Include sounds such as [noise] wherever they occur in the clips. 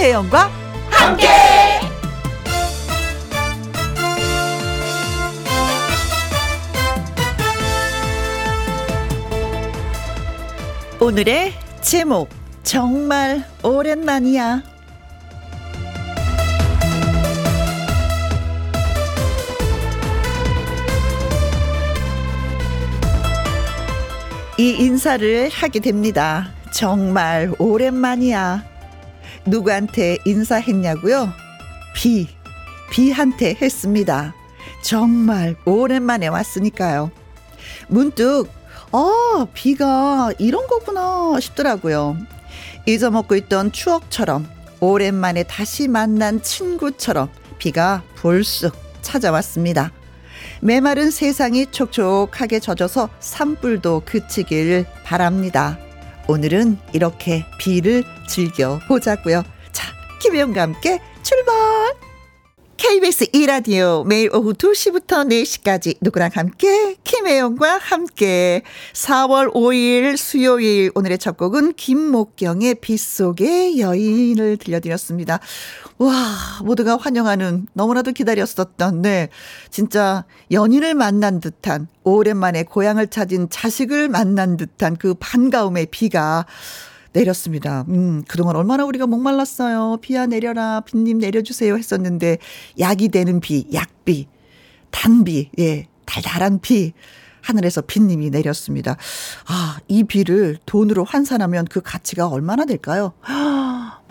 김혜영과 함께. 오늘의 제목 정말 오랜만이야. 이 인사를 하게 됩니다. 정말 오랜만이야. 누구한테 인사했냐고요? 비, 비한테 했습니다. 정말 오랜만에 왔으니까요. 문득, 어, 비가 이런 거구나 싶더라고요. 잊어먹고 있던 추억처럼, 오랜만에 다시 만난 친구처럼 비가 불쑥 찾아왔습니다. 메마른 세상이 촉촉하게 젖어서 산불도 그치길 바랍니다. 오늘은 이렇게 비를 즐겨 보자고요. 자, 김혜영과 함께 출발! KBS 2라디오 매일 오후 2시부터 4시까지 누구랑 함께 김혜영과 함께 4월 5일 수요일 오늘의 첫 곡은 김목경의 빗속의 여인을 들려드렸습니다. 와 모두가 환영하는 너무나도 기다렸었던 네 진짜 연인을 만난 듯한 오랜만에 고향을 찾은 자식을 만난 듯한 그 반가움의 비가 내렸습니다. 음, 그동안 얼마나 우리가 목말랐어요. 비야 내려라, 빗님 내려주세요 했었는데, 약이 되는 비, 약비, 단비, 예, 달달한 비. 하늘에서 빗님이 내렸습니다. 아, 이 비를 돈으로 환산하면 그 가치가 얼마나 될까요?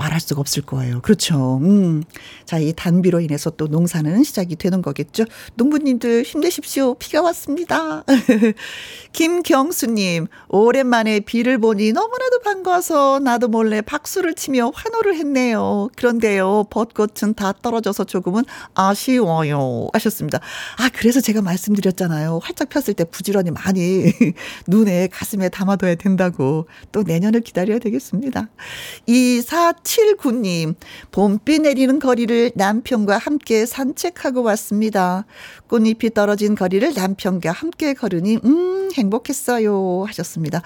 말할 수가 없을 거예요. 그렇죠. 음. 자, 이 단비로 인해서 또 농사는 시작이 되는 거겠죠. 농부님들 힘내십시오. 비가 왔습니다. [laughs] 김경수님, 오랜만에 비를 보니 너무나도 반가워서 나도 몰래 박수를 치며 환호를 했네요. 그런데요, 벚꽃은 다 떨어져서 조금은 아쉬워요. 하셨습니다. 아, 그래서 제가 말씀드렸잖아요. 활짝 폈을 때 부지런히 많이 [laughs] 눈에 가슴에 담아둬야 된다고. 또 내년을 기다려야 되겠습니다. 이4 7 구님, 봄비 내리는 거리를 남편과 함께 산책하고 왔습니다. 꽃잎이 떨어진 거리를 남편과 함께 걸으니, 음, 행복했어요. 하셨습니다.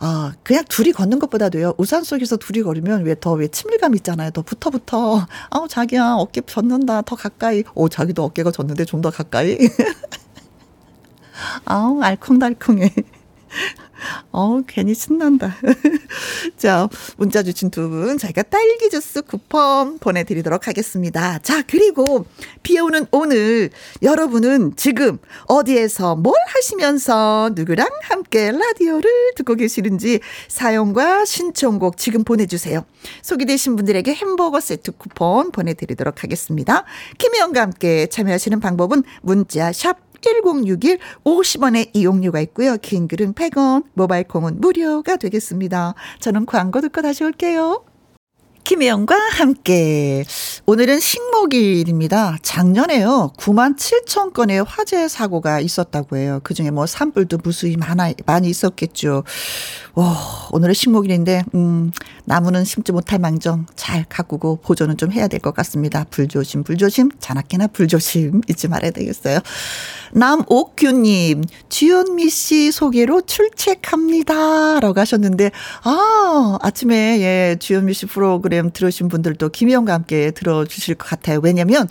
아, 그냥 둘이 걷는 것보다도요, 우산 속에서 둘이 걸으면 왜 더, 왜 친밀감 있잖아요. 더 붙어 붙어. 아우, 자기야, 어깨 젖는다. 더 가까이. 오, 자기도 어깨가 젖는데 좀 더 가까이. [laughs] 아우, 알콩달콩해. [laughs] 어우, 괜히 신난다. [laughs] 자, 문자 주신 두 분, 저희가 딸기 주스 쿠폰 보내드리도록 하겠습니다. 자, 그리고 비 오는 오늘, 여러분은 지금 어디에서 뭘 하시면서 누구랑 함께 라디오를 듣고 계시는지 사용과 신청곡 지금 보내주세요. 소개되신 분들에게 햄버거 세트 쿠폰 보내드리도록 하겠습니다. 김혜영과 함께 참여하시는 방법은 문자 샵 1061 50원의 이용료가 있고요. 긴 글은 100원, 모바일 콩은 무료가 되겠습니다. 저는 광고 듣고 다시 올게요. 김혜영과 함께. 오늘은 식목일입니다. 작년에요. 9만 7천 건의 화재 사고가 있었다고 해요. 그 중에 뭐 산불도 무수히 많아, 많이 있었겠죠. 와, 오늘은 식목일인데, 음, 나무는 심지 못할 망정 잘 가꾸고 보존은 좀 해야 될 것 같습니다. 불조심, 불조심, 자나깨나 불조심 [laughs] 잊지 말아야 되겠어요. 남옥규님, 주현미 씨 소개로 출첵합니다. 라고 하셨는데, 아, 아침에, 예, 주현미 씨 프로그램 들으신 분들도 김희영과 함께 들어주실 것 같아요. 왜냐면,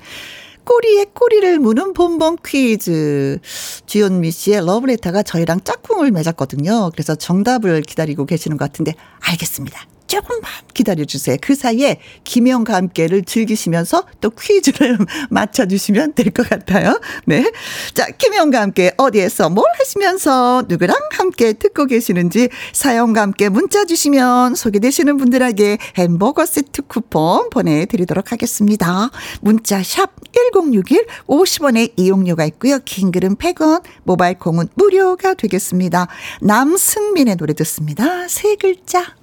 꼬리에 꼬리를 무는 본본 퀴즈. 주현미 씨의 러브레터가 저희랑 짝꿍을 맺었거든요. 그래서 정답을 기다리고 계시는 것 같은데, 알겠습니다. 조금만 기다려주세요. 그 사이에 김영과 함께를 즐기시면서 또 퀴즈를 [laughs] 맞춰주시면 될 것 같아요. 네. 자, 김영과 함께 어디에서 뭘 하시면서 누구랑 함께 듣고 계시는지 사연과 함께 문자 주시면 소개되시는 분들에게 햄버거 세트 쿠폰 보내드리도록 하겠습니다. 문자 샵 1061 50원의 이용료가 있고요. 긴 글은 100원, 모바일 콩은 무료가 되겠습니다. 남승민의 노래 듣습니다. 세 글자.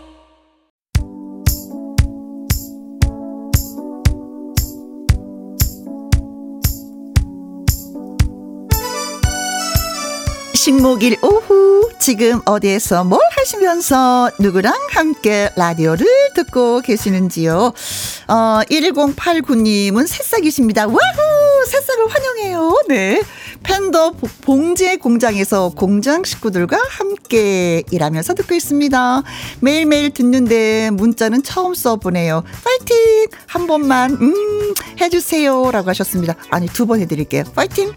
식목일 오후 지금 어디에서 뭘 하시면서 누구랑 함께 라디오를 듣고 계시는지요? 어, 1089님은 새싹이십니다. 와후! 새싹을 환영해요. 네. 팬더 봉제 공장에서 공장 식구들과 함께 일하면서 듣고 있습니다. 매일매일 듣는데 문자는 처음 써보네요. 파이팅! 한 번만, 음, 해주세요. 라고 하셨습니다. 아니, 두 번 해드릴게요. 파이팅!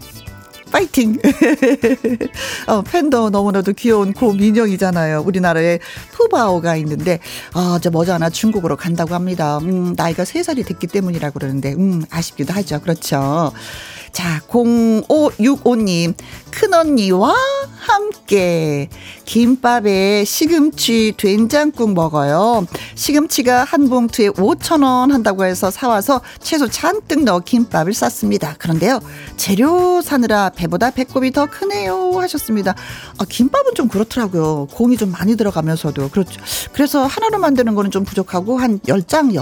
파이팅! [laughs] 어, 팬더 너무나도 귀여운 고 민영이잖아요. 우리나라에 푸바오가 있는데, 아, 저 머지않아 중국으로 간다고 합니다. 음, 나이가 3살이 됐기 때문이라고 그러는데, 음, 아쉽기도 하죠. 그렇죠. 자, 0565님, 큰언니와 함께 김밥에 시금치 된장국 먹어요. 시금치가 한 봉투에 5천 원 한다고 해서 사와서 채소 잔뜩 넣어 김밥을 쌌습니다. 그런데요, 재료 사느라 배보다 배꼽이 더 크네요. 하셨습니다. 아, 김밥은 좀 그렇더라고요. 공이 좀 많이 들어가면서도. 그렇죠. 그래서 하나로 만드는 거는 좀 부족하고 한 10장,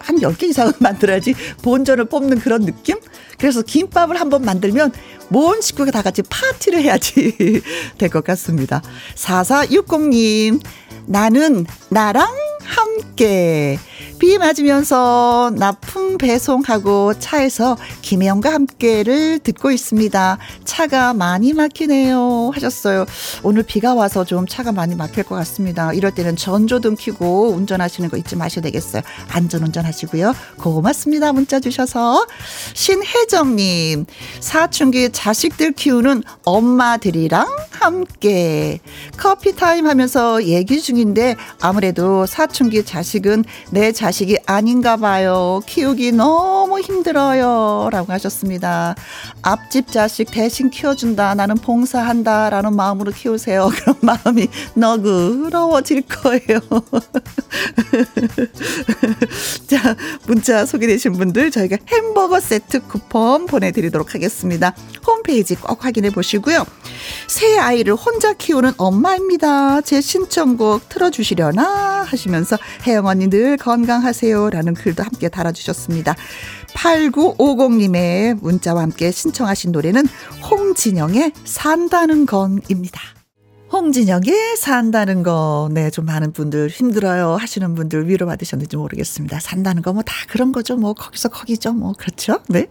한 10개 이상은 [laughs] 만들어야지 본전을 뽑는 그런 느낌? 그래서 김밥을 한번 만들면 모은 식구가 다 같이 파티를 해야지 [laughs] 될 것 같습니다. 4460님, 나는 나랑 함께 비 맞으면서 납품 배송하고 차에서 김혜영과 함께를 듣고 있습니다. 차가 많이 막히네요 하셨어요. 오늘 비가 와서 좀 차가 많이 막힐 것 같습니다. 이럴 때는 전조등 켜고 운전하시는 거 잊지 마셔야 되겠어요. 안전 운전 하시고요. 고맙습니다. 문자 주셔서 신혜정님 사춘기 자식들 키우는 엄마들이랑 함께 커피 타임 하면서 얘기 중인데 아무래도 사춘기 자식은 내 자식 이 아닌가 봐요. 키우기 너무 힘들어요. 라고 하셨습니다. 앞집 자식 대신 키워준다. 나는 봉사한다. 라는 마음으로 키우세요. [laughs] 그런 마음이 너그러워질 거예요. [laughs] 자, 문자 소개되신 분들 저희가 햄버거 세트 쿠폰 보내드리도록 하겠습니다. 홈페이지 꼭 확인해 보시고요. 새 아이를 혼자 키우는 엄마입니다. 제 신청곡 틀어주시려나 하시면서 혜영 언니 늘 건강 하세요. 라는 글도 함께 달아주셨습니다. 8950님의 문자와 함께 신청하신 노래는 홍진영의 산다는 건입니다. 홍진영의 산다는 거, 네, 좀 많은 분들 힘들어요 하시는 분들 위로받으셨는지 모르겠습니다. 산다는 거 뭐 다 그런 거죠. 뭐 거기서 거기죠. 뭐 그렇죠. 네.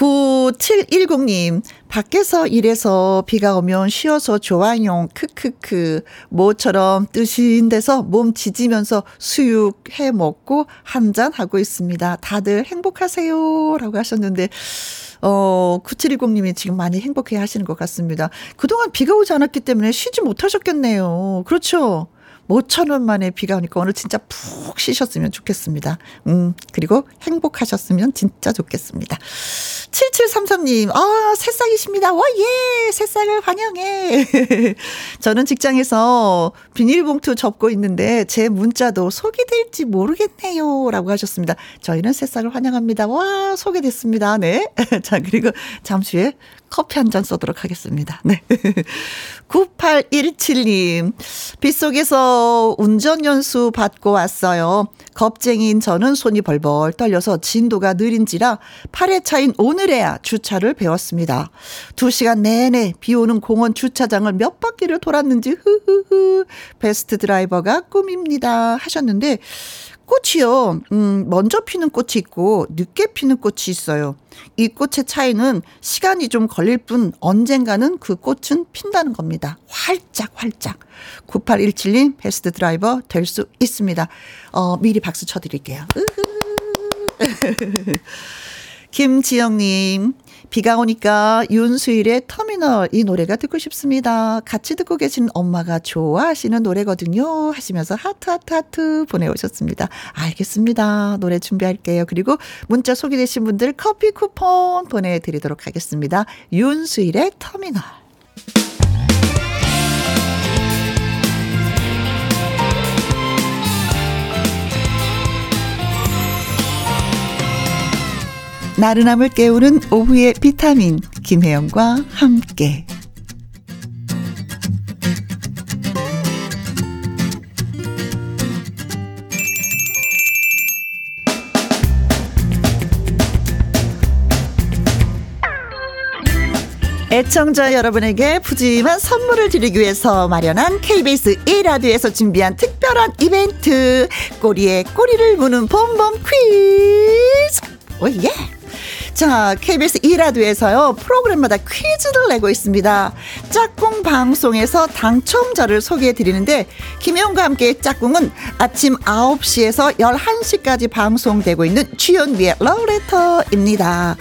9710님, 밖에서 일해서 비가 오면 쉬어서 좋아요. 크크크. 모처럼 뜨신 데서 몸 지지면서 수육 해 먹고 한 잔 하고 있습니다. 다들 행복하세요. 라고 하셨는데, 어, 9710님이 지금 많이 행복해 하시는 것 같습니다. 그동안 비가 오지 않았기 때문에 쉬지 못하셨겠네요. 그렇죠? 모천 원 만에 비가 오니까 오늘 진짜 푹 쉬셨으면 좋겠습니다. 음, 그리고 행복하셨으면 진짜 좋겠습니다. 7733님, 아, 새싹이십니다. 와, 예, 새싹을 환영해. [laughs] 저는 직장에서 비닐봉투 접고 있는데 제 문자도 소개될지 모르겠네요. 라고 하셨습니다. 저희는 새싹을 환영합니다. 와, 소개됐습니다. 네. [laughs] 자, 그리고 잠시 후에 커피 한 잔 쏘도록 하겠습니다. 네. [laughs] 9817님, 빗속에서 운전연수 받고 왔어요. 겁쟁이인 저는 손이 벌벌 떨려서 진도가 느린지라 8회 차인 오늘에야 주차를 배웠습니다. 2시간 내내 비 오는 공원 주차장을 몇 바퀴를 돌았는지, 흐흐흐. 베스트 드라이버가 꿈입니다. 하셨는데, 꽃이요. 음, 먼저 피는 꽃이 있고 늦게 피는 꽃이 있어요. 이 꽃의 차이는 시간이 좀 걸릴 뿐 언젠가는 그 꽃은 핀다는 겁니다. 활짝 활짝. 9817님 베스트 드라이버 될 수 있습니다. 어, 미리 박수 쳐 드릴게요. [laughs] 김지영님, 비가 오니까 윤수일의 터미널 이 노래가 듣고 싶습니다. 같이 듣고 계신 엄마가 좋아하시는 노래거든요. 하시면서 하트 하트 하트 보내오셨습니다. 알겠습니다. 노래 준비할게요. 그리고 문자 소개되신 분들 커피 쿠폰 보내드리도록 하겠습니다. 윤수일의 터미널. 나른함을 깨우는 오후의 비타민 김혜영과 함께. 애청자 여러분에게 푸짐한 선물을 드리기 위해서 마련한 KBS 1라디오에서 준비한 특별한 이벤트. 꼬리에 꼬리를 무는 봄봄 퀴즈. 오예 자, KBS 2라디오에서요, 프로그램마다 퀴즈를 내고 있습니다. 짝꿍 방송에서 당첨자를 소개해 드리는데, 김혜영과 함께 짝꿍은 아침 9시에서 11시까지 방송되고 있는 주연미의 러브레터입니다.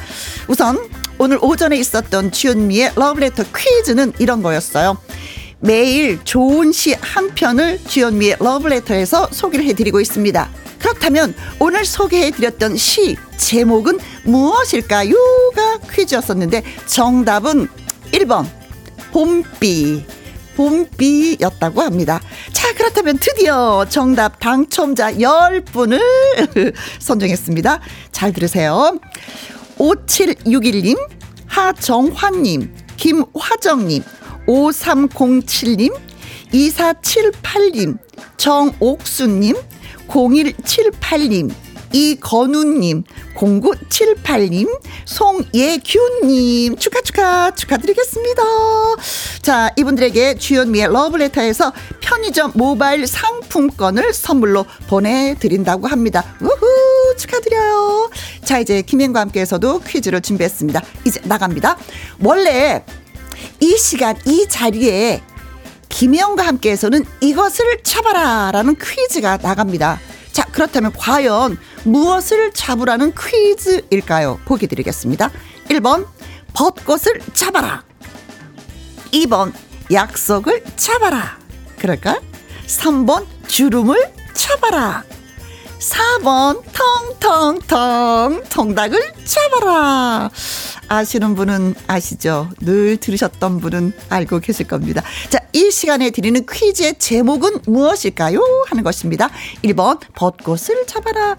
우선, 오늘 오전에 있었던 주현미의 러브레터 퀴즈는 이런 거였어요. 매일 좋은 시 한 편을 주현미의 러브레터에서 소개를 해드리고 있습니다. 그렇다면 오늘 소개해드렸던 시 제목은 무엇일까요?가 퀴즈였었는데 정답은 1번 봄비 봄비였다고 합니다. 자, 그렇다면 드디어 정답 당첨자 10분을 [laughs] 선정했습니다. 잘 들으세요. 5761님, 하정환님, 김화정님, 5307님, 2478님, 정옥수님, 0178님, 이건우님, 0978님, 송예균님, 축하, 축하, 축하드리겠습니다. 자, 이분들에게 주현미의 러브레터에서 편의점 모바일 상품권을 선물로 보내드린다고 합니다. 우후, 축하드려요. 자, 이제 김현과 함께해서도 퀴즈를 준비했습니다. 이제 나갑니다. 원래 이 시간, 이 자리에 김혜영과 함께해서는 이것을 잡아라 라는 퀴즈가 나갑니다. 자, 그렇다면 과연 무엇을 잡으라는 퀴즈일까요? 보기 드리겠습니다. 1번, 벚꽃을 잡아라. 2번, 약속을 잡아라. 그럴까? 3번, 주름을 잡아라. 4번, 텅텅텅, 통닭을 잡아라. 아시는 분은 아시죠? 늘 들으셨던 분은 알고 계실 겁니다. 자, 이 시간에 드리는 퀴즈의 제목은 무엇일까요? 하는 것입니다. 1번, 벚꽃을 잡아라.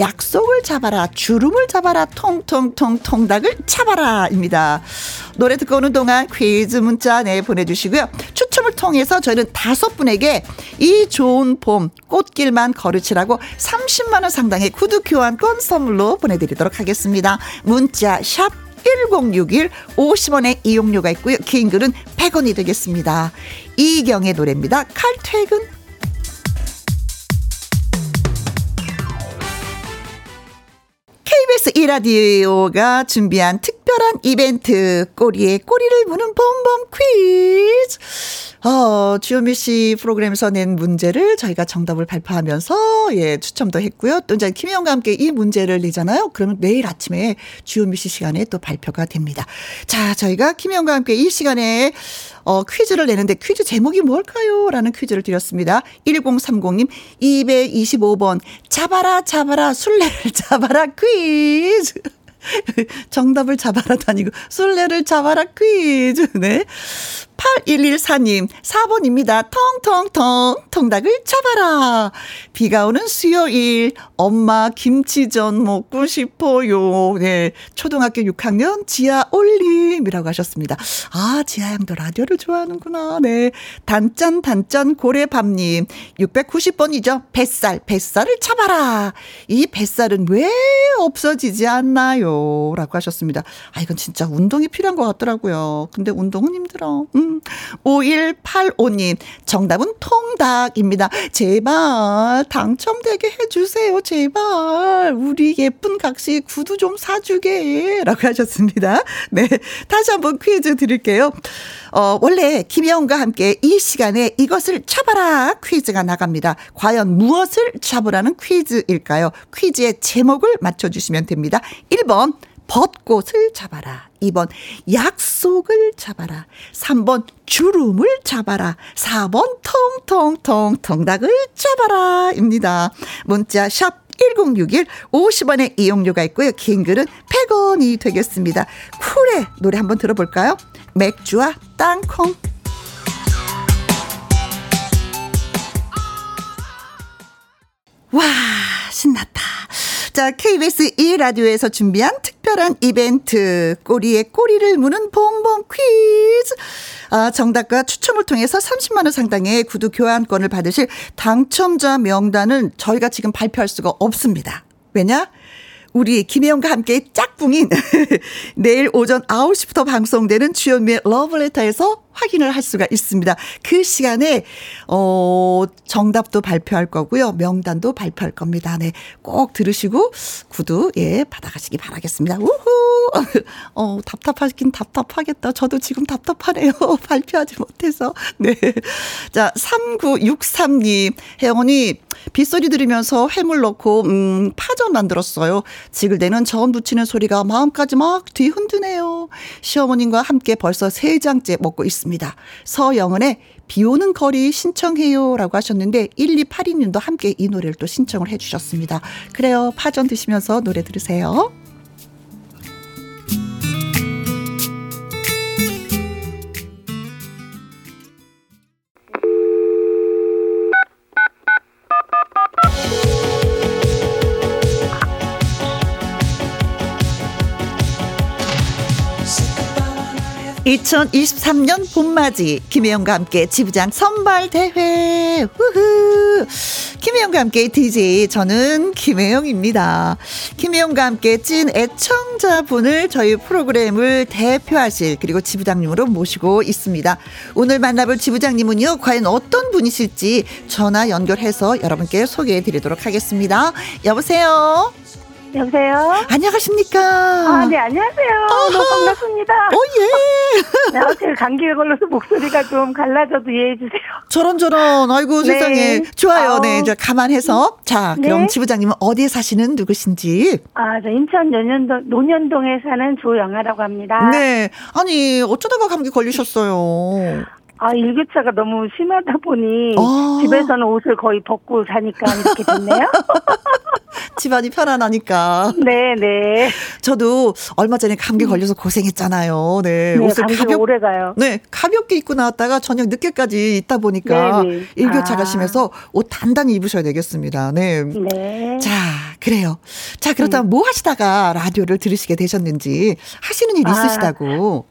약속을 잡아라. 주름을 잡아라. 통통통 통닭을 잡아라. 입니다. 노래 듣고 오는 동안 퀴즈 문자 내 보내주시고요. 추첨을 통해서 저희는 다섯 분에게 이 좋은 봄 꽃길만 거르치라고 30만 원 상당의 구두 교환권 선물로 보내드리도록 하겠습니다. 문자 샵 1061 50원의 이용료가 있고요. 긴 글은 100원이 되겠습니다. 이경의 노래입니다. 칼퇴근 KBS 이라디오가 준비한 특 별한 이벤트 꼬리에 꼬리를 무는 봄봄 퀴즈 어, 주현미 씨 프로그램에서 낸 문제를 저희가 정답을 발표하면서 예, 추첨도 했고요. 또 이제 김혜영과 함께 이 문제를 내잖아요. 그러면 내일 아침에 주현미 씨 시간에 또 발표가 됩니다. 자, 저희가 김혜영과 함께 이 시간에 어, 퀴즈를 내는데 퀴즈 제목이 뭘까요? 라는 퀴즈를 드렸습니다. 1030님, 225번, 잡아라, 잡아라, 술래를 [laughs] 잡아라 퀴즈. [laughs] 정답을 잡아라 다니고 술래를 잡아라 퀴즈. 네. 8114님, 4번입니다. 텅텅텅, 통닭을 잡아라. 비가 오는 수요일, 엄마 김치전 먹고 싶어요. 네. 초등학교 6학년 지아 올림이라고 하셨습니다. 아, 지아 양도 라디오를 좋아하는구나. 네. 단짠, 단짠 고래밤님, 690번이죠. 뱃살, 뱃살을 잡아라. 이 뱃살은 왜 없어지지 않나요? 라고 하셨습니다. 아, 이건 진짜 운동이 필요한 것 같더라고요. 근데 운동은 힘들어. 음. 5185님, 정답은 통닭입니다. 제발, 당첨되게 해주세요. 제발. 우리 예쁜 각시 구두 좀 사주게. 라고 하셨습니다. 네. 다시 한번 퀴즈 드릴게요. 어, 원래 김혜영과 함께 이 시간에 이것을 잡아라 퀴즈가 나갑니다. 과연 무엇을 잡으라는 퀴즈일까요? 퀴즈의 제목을 맞춰주시면 됩니다. 1번, 벚꽃을 잡아라. 2번 약속을 잡아라. 3번 주름을 잡아라. 4번 통통통 통닭을 잡아라. 입니다. 문자 샵 1061 50원의 이용료가 있고요. 긴 글은 100원이 되겠습니다. 쿨의 노래 한번 들어볼까요? 맥주와 땅콩. 와, 신났다. 자, KBS 2라디오에서 준비한 특별한 이벤트, 꼬리에 꼬리를 무는 봄봄 퀴즈. 아, 정답과 추첨을 통해서 30만원 상당의 구두 교환권을 받으실 당첨자 명단은 저희가 지금 발표할 수가 없습니다. 왜냐? 우리 김혜영과 함께 짝꿍인 [laughs] 내일 오전 9시부터 방송되는 주현미의 러브레터에서 확인을 할 수가 있습니다. 그 시간에 어 정답도 발표할 거고요. 명단도 발표할 겁니다. 네. 꼭 들으시고 구두 예 받아 가시기 바라겠습니다. 우후. [laughs] 어 답답하긴 답답하겠다. 저도 지금 답답하네요. [laughs] 발표하지 못해서. 네. 자, 3963님. 혜영 언니 빗소리 들으면서 해물 넣고 음 파전 만들었어요. 지글대는 전 부치는 소리가 마음까지 막 뒤흔드네요. 시어머님과 함께 벌써 세 장째 먹고 있습니다. 서영은의 비 오는 거리 신청해요 라고 하셨는데 1282님도 함께 이 노래를 또 신청을 해 주셨습니다. 그래요. 파전 드시면서 노래 들으세요. 2023년 봄맞이 김혜영과 함께 지부장 선발 대회 우후 김혜영과 함께 DJ 저는 김혜영입니다. 김혜영과 함께 찐 애청자분을 저희 프로그램을 대표하실 그리고 지부장님으로 모시고 있습니다. 오늘 만나볼 지부장님은요 과연 어떤 분이실지 전화 연결해서 여러분께 소개해 드리도록 하겠습니다. 여보세요. 여보세요? 안녕하십니까? 아, 네, 안녕하세요. 어허. 너무 반갑습니다. 오, 예. [laughs] 네, 제가 감기에 걸려서 목소리가 좀 갈라져도 이해해주세요. 저런저런, 아이고, 네. 세상에. 좋아요. 아우. 네, 이제 감안해서. 자, 그럼 네. 지부장님은 어디에 사시는 누구신지? 아, 저 인천 논현동, 논현동에 사는 조영아라고 합니다. 네. 아니, 어쩌다가 감기 걸리셨어요? 아, 일교차가 너무 심하다 보니 아. 집에서는 옷을 거의 벗고 자니까 이렇게 됐네요. [laughs] 집안이 편안하니까. 네, 네. 저도 얼마 전에 감기 음. 걸려서 고생했잖아요. 네. 네 옷을 가볍 오래 가요. 네, 가볍게 입고 나왔다가 저녁 늦게까지 있다 보니까 네, 네. 일교차가 아. 심해서 옷 단단히 입으셔야 되겠습니다. 네. 네. 자, 그래요. 자, 그렇다면 음. 뭐 하시다가 라디오를 들으시게 되셨는지 하시는 일 아. 있으시다고.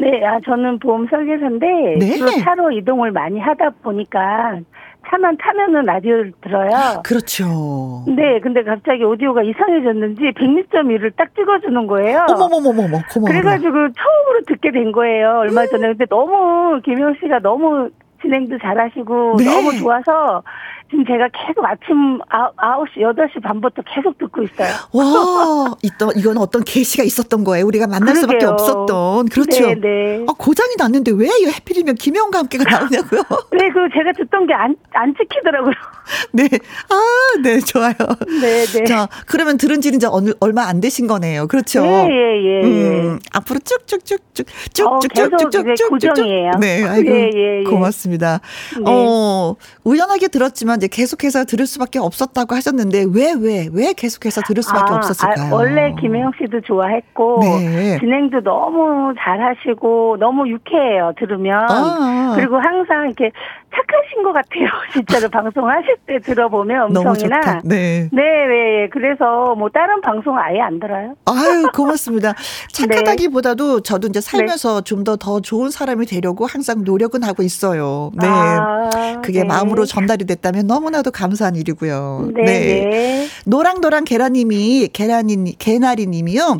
네, 아, 저는 보험 설계사인데 네. 주로 차로 이동을 많이 하다 보니까 차만 타면은 라디오를 들어요. 그렇죠. 네, 근데 갑자기 오디오가 이상해졌는지 106.1을 딱 찍어주는 거예요. 어머머머머머, 고마워. 그래가지고 처음으로 듣게 된 거예요. 얼마 전에. 근데 너무 김영 씨가 너무 진행도 잘하시고 네. 너무 좋아서 지금 제가 계속 아침 9시, 8시 반부터 계속 듣고 있어요. 와, 있던, 이건 어떤 계시가 있었던 거예요. 우리가 만날 그러게요. 수밖에 없었던. 그렇죠. 네, 네. 아, 고장이 났는데 왜이 해필이면 김영과 함께가 나오냐고요? [laughs] 네, 그 제가 듣던 게 안, 안 찍히더라고요. [laughs] 네. 아, 네, 좋아요. 네, 네. 자, 그러면 들은 지는 이제 어느, 얼마 안 되신 거네요. 그렇죠. 예, 예, 예. 음, 앞으로 쭉쭉쭉쭉, 쭉쭉쭉쭉쭉. 고정이에요. 네, 아이고. 예, 예, 예. 고맙습니다. 네. 어, 우연하게 들었지만 이제 계속해서 들을 수밖에 없었다고 하셨는데 왜 왜, 왜 계속해서 들을 수밖에 아, 없었을까요? 아, 원래 김혜영 씨도 좋아했고 네. 진행도 너무 잘하시고 너무 유쾌해요 들으면 아, 그리고 항상 이렇게 착하신 것 같아요. [laughs] 진짜로 방송하실 때 들어보면 음성이나. 네. 네, 네. 그래서 뭐 다른 방송 아예 안 들어요. 아유, 고맙습니다. [laughs] 착하다기보다도 네. 저도 이제 살면서 네. 좀더 더 좋은 사람이 되려고 항상 노력은 하고 있어요. 네. 아, 그게 네. 마음으로 전달이 됐다면 너무나도 감사한 일이고요. 네. 네. 네. 노랑노랑 계란님이 계란이 개나리 님이요.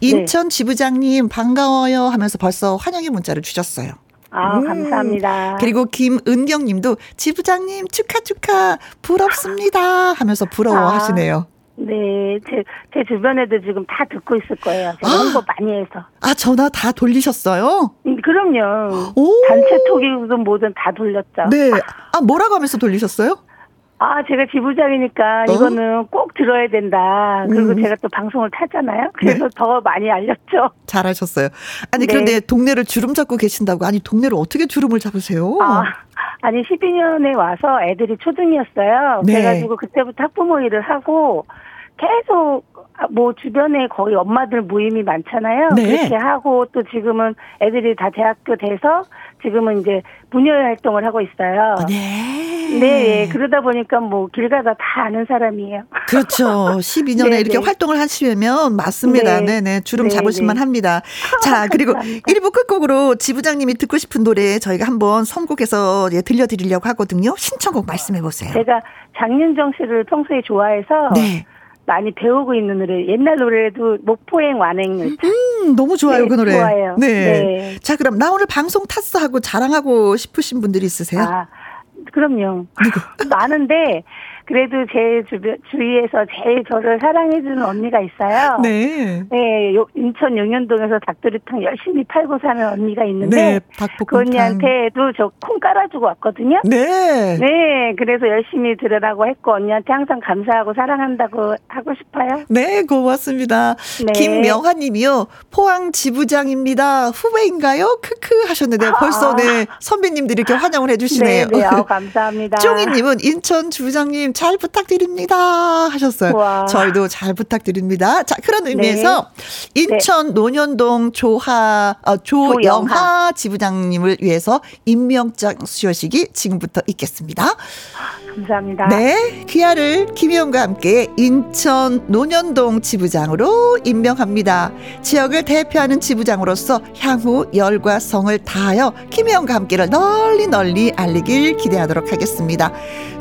인천 지부장님 반가워요 하면서 벌써 환영의 문자를 주셨어요. 아, 음. 감사합니다. 그리고 김은경 님도 지부장님 축하 축하 부럽습니다 하면서 부러워하시네요. 아. 네, 제, 제 주변에도 지금 다 듣고 있을 거예요. 제가 아, 홍보 많이 해서. 아, 전화 다 돌리셨어요? 음, 그럼요. 오. 단체 톡이든 뭐든 다 돌렸죠. 네. 아, 뭐라고 하면서 돌리셨어요? 아, 제가 지부장이니까 어? 이거는 꼭 들어야 된다. 그리고 음. 제가 또 방송을 타잖아요. 그래서 네. 더 많이 알렸죠. 잘하셨어요. 아니, 네. 그런데 동네를 주름 잡고 계신다고. 아니, 동네를 어떻게 주름을 잡으세요? 아, 아니, 12년에 와서 애들이 초등이었어요. 네. 그래가지고 그때부터 학부모 일을 하고 계속 뭐 주변에 거의 엄마들 모임이 많잖아요. 네. 그렇게 하고 또 지금은 애들이 다 대학교 돼서 지금은 이제 분녀회 활동을 하고 있어요. 네. 네. 그러다 보니까 뭐 길 가다 다 아는 사람이에요. 그렇죠. [laughs] 12년에 네, 이렇게 네. 활동을 하시면 맞습니다. 네, 네. 주름 네, 잡으실만 네. 합니다. [laughs] 자, 그리고 1부 끝곡으로 지부장님이 듣고 싶은 노래 저희가 한번 선곡해서 예, 들려드리려고 하거든요. 신청곡 말씀해 보세요. 제가 장윤정 씨를 평소에 좋아해서 네. 많이 배우고 있는 노래. 옛날 노래도 목포행 완행 열차. 음, 너무 좋아요, 네, 그 노래. 좋아요. 네. 네. 자, 그럼 나 오늘 방송 탔어 하고 자랑하고 싶으신 분들이 있으세요? 아, 그럼요. 많은데 그래도 제 주변 주위에서 제일 저를 사랑해주는 언니가 있어요. 네. 네, 요, 인천 용현동에서 닭도리탕 열심히 팔고 사는 언니가 있는데 네, 그 언니한테도 저 콩 깔아주고 왔거든요. 네. 네, 그래서 열심히 들으라고 했고 언니한테 항상 감사하고 사랑한다고 하고 싶어요. 네, 고맙습니다. 네. 김명화님이요. 포항 지부장입니다. 후배인가요? 크크 하셨는데 아. 벌써 네 선배님들이 이렇게 환영을 해주시네요. 네, 네 어, 감사합니다. [laughs] 쫑이님은 인천 주부장님 잘 부탁드립니다 하셨어요. 와. 저희도 잘 부탁드립니다. 자 그런 의미에서 네. 인천 네. 논현동 조하 어, 조영하, 조영하 지부장님을 위해서 임명장 수여식이 지금부터 있겠습니다. 감사합니다. 네, 귀하를 김희영과 함께 인천 논현동 지부장으로 임명합니다. 지역을 대표하는 지부장으로서 향후 열과 성을 다하여 김희영과 함께를 널리 널리 알리길 기대하도록 하겠습니다.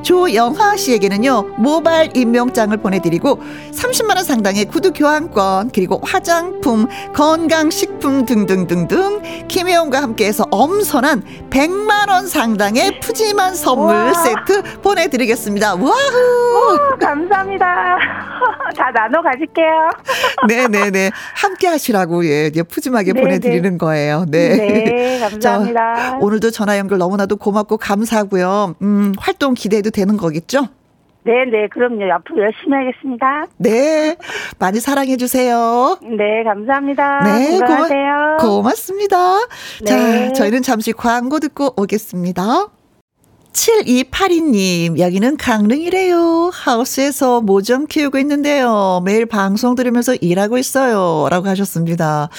조영하 씨에게 는요 모바일 임명장을 보내드리고 30만 원 상당의 구두 교환권 그리고 화장품 건강식품 등등등등 김혜영과 함께해서 엄선한 100만 원 상당의 푸짐한 선물 와. 세트 보내드리겠습니다. 와우 감사합니다. [laughs] 다 나눠 가질게요. [laughs] 네네네 함께 하시라고 예 푸짐하게 네네. 보내드리는 거예요. 네. 네 [laughs] 감사합니다. 자, 오늘도 전화 연결 너무나도 고맙고 감사하고요. 음 활동 기대해도 되는 거겠죠? 네, 네, 그럼요. 앞으로 열심히 하겠습니다. 네, 많이 사랑해 주세요. 네, 감사합니다. 네, 고마세요. 고맙습니다. 네. 자, 저희는 잠시 광고 듣고 오겠습니다. 7282님, 여기는 강릉이래요. 하우스에서 모종 키우고 있는데요. 매일 방송 들으면서 일하고 있어요. 라고 하셨습니다.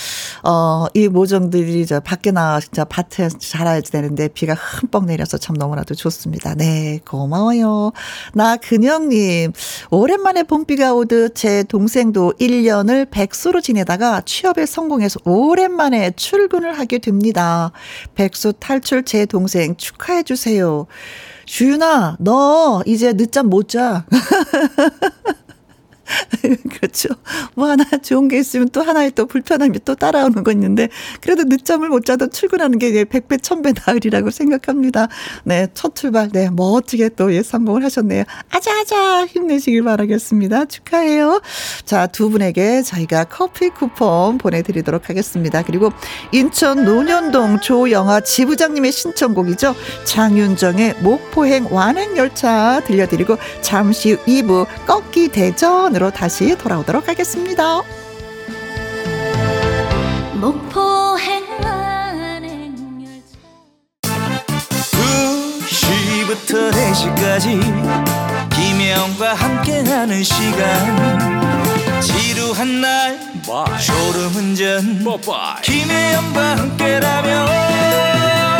어, 이 모종들이 저 밖에 나와 진짜 밭에 자라야 되는데 비가 흠뻑 내려서 참 너무나도 좋습니다. 네, 고마워요. 나 근영님, 오랜만에 봄비가 오듯 제 동생도 1년을 백수로 지내다가 취업에 성공해서 오랜만에 출근을 하게 됩니다. 백수 탈출 제 동생 축하해주세요. 주윤아, 너 이제 늦잠 못 자. [laughs] [laughs] 그렇죠. 뭐 하나 좋은 게 있으면 또 하나의 또 불편함이 또 따라오는 거 있는데 그래도 늦잠을 못 자도 출근하는 게 백배 천배 나으리라고 생각합니다. 네, 첫 출발 네 멋지게 또 예, 성공을 하셨네요. 아자아자 힘내시길 바라겠습니다. 축하해요. 자, 두 분에게 저희가 커피 쿠폰 보내드리도록 하겠습니다. 그리고 인천 논현동 조영아 지부장님의 신청곡이죠. 장윤정의 목포행 완행열차 들려드리고 잠시 후 2부 꺾기 대전으로 시간으로 다시 돌아오도록 하겠습니다. 목포 행안행 2시부터 4시까지 김혜영과 함께하는 시간. 지루한 날 졸음운전. 김혜영과 함께라면. 저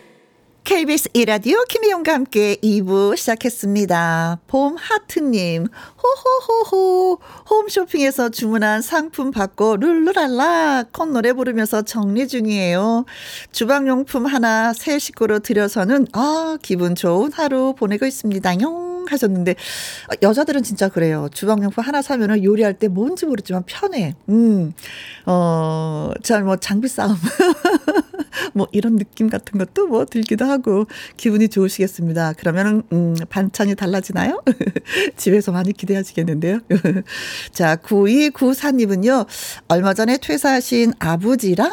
KBS 이라디오 김혜영과 함께 2부 시작했습니다. 봄 하트님, 호호호호, 홈쇼핑에서 주문한 상품 받고 룰루랄라 콧노래 부르면서 정리 중이에요. 주방용품 하나 새 식구로 들여서는, 아, 기분 좋은 하루 보내고 있습니다. 용. 하셨는데 어, 여자들은 진짜 그래요. 주방용품 하나 사면은 요리할 때 뭔지 모르지만 편해. 음. 어, 잘 뭐 장비 싸움. [laughs] 뭐 이런 느낌 같은 것도 뭐 들기도 하고 기분이 좋으시겠습니다. 그러면은 음, 반찬이 달라지나요? [laughs] 집에서 많이 기대하시겠는데요. [laughs] 자, 9294님은요. 얼마 전에 퇴사하신 아버지랑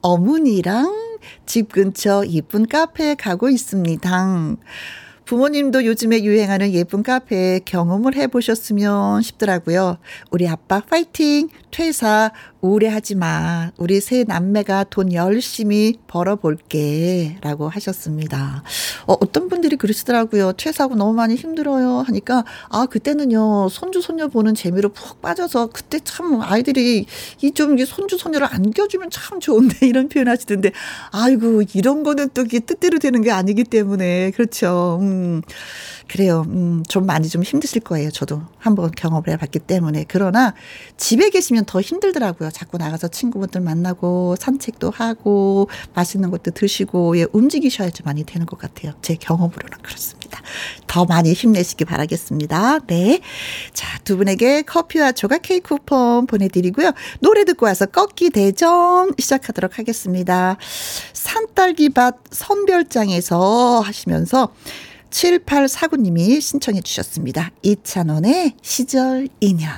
어머니랑 집 근처 이쁜 카페에 가고 있습니다. 부모님도 요즘에 유행하는 예쁜 카페 경험을 해보셨으면 싶더라고요. 우리 아빠 파이팅! 퇴사 우울해하지 마. 우리 세 남매가 돈 열심히 벌어볼게. 라고 하셨습니다. 어, 어떤 분들이 그러시더라고요. 퇴사하고 너무 많이 힘들어요. 하니까, 아, 그때는요, 손주, 손녀 보는 재미로 푹 빠져서 그때 참 아이들이 이 좀 손주, 손녀를 안겨주면 참 좋은데 [laughs] 이런 표현 하시던데, 아이고, 이런 거는 또 뜻대로 되는 게 아니기 때문에, 그렇죠. 음. 음, 그래요. 음, 좀 많이 좀 힘드실 거예요. 저도 한번 경험을 해봤기 때문에. 그러나 집에 계시면 더 힘들더라고요. 자꾸 나가서 친구분들 만나고 산책도 하고 맛있는 것도 드시고 예, 움직이셔야지 많이 되는 것 같아요. 제 경험으로는 그렇습니다. 더 많이 힘내시기 바라겠습니다. 네. 자, 두 분에게 커피와 조각 케이크 쿠폰 보내드리고요. 노래 듣고 와서 꺾기 대전 시작하도록 하겠습니다. 산딸기밭 선별장에서 하시면서 7849님이 신청해 주셨습니다. 이찬원의 시절 인연.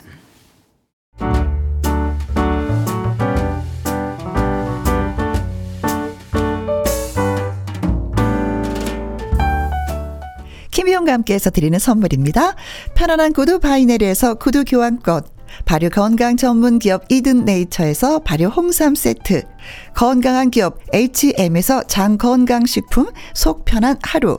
김희용과 함께해서 드리는 선물입니다. 편안한 구두 바이네르에서 구두 교환권, 발효 건강 전문 기업 이든 네이처에서 발효 홍삼 세트, 건강한 기업 H&M에서 장 건강식품 속 편한 하루,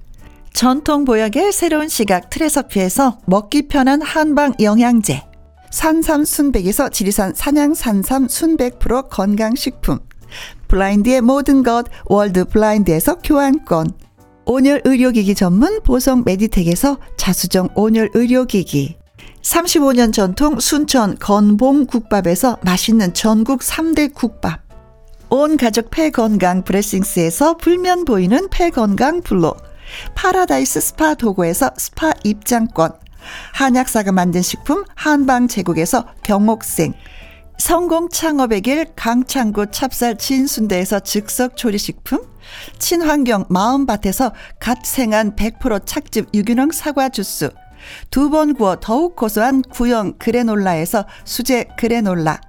전통 보약의 새로운 시각 트레서피에서 먹기 편한 한방 영양제. 산삼 순백에서 지리산 산양 산삼 순백 프로 건강식품. 블라인드의 모든 것 월드 블라인드에서 교환권. 온열 의료기기 전문 보성 메디텍에서 자수정 온열 의료기기. 35년 전통 순천 건봉 국밥에서 맛있는 전국 3대 국밥. 온 가족 폐건강 브레싱스에서 불면 보이는 폐건강 블로. 파라다이스 스파 도구에서 스파 입장권, 한약사가 만든 식품 한방 제국에서 경옥생, 성공 창업의 길 강창구 찹쌀 진순대에서 즉석 조리식품, 친환경 마음밭에서 갓 생한 100% 착즙 유기농 사과 주스, 두 번 구워 더욱 고소한 구형 그래놀라에서 수제 그래놀라,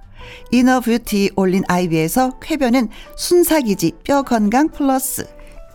이너뷰티 올린 아이비에서 쾌변은 순삭이지 뼈 건강 플러스,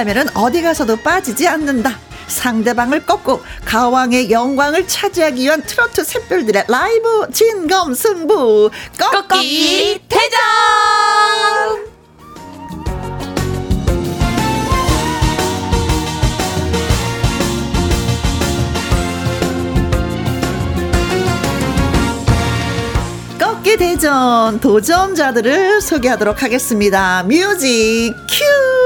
라면 어디 가서도 빠지지 않는다. 상대방을 꺾고 가왕의 영광을 차지하기 위한 트로트 샛별들의 라이브 진검 승부 꺾기, 꺾기 대전! 꺾기 대전 도전자들을 소개하도록 하겠습니다. 뮤직 큐!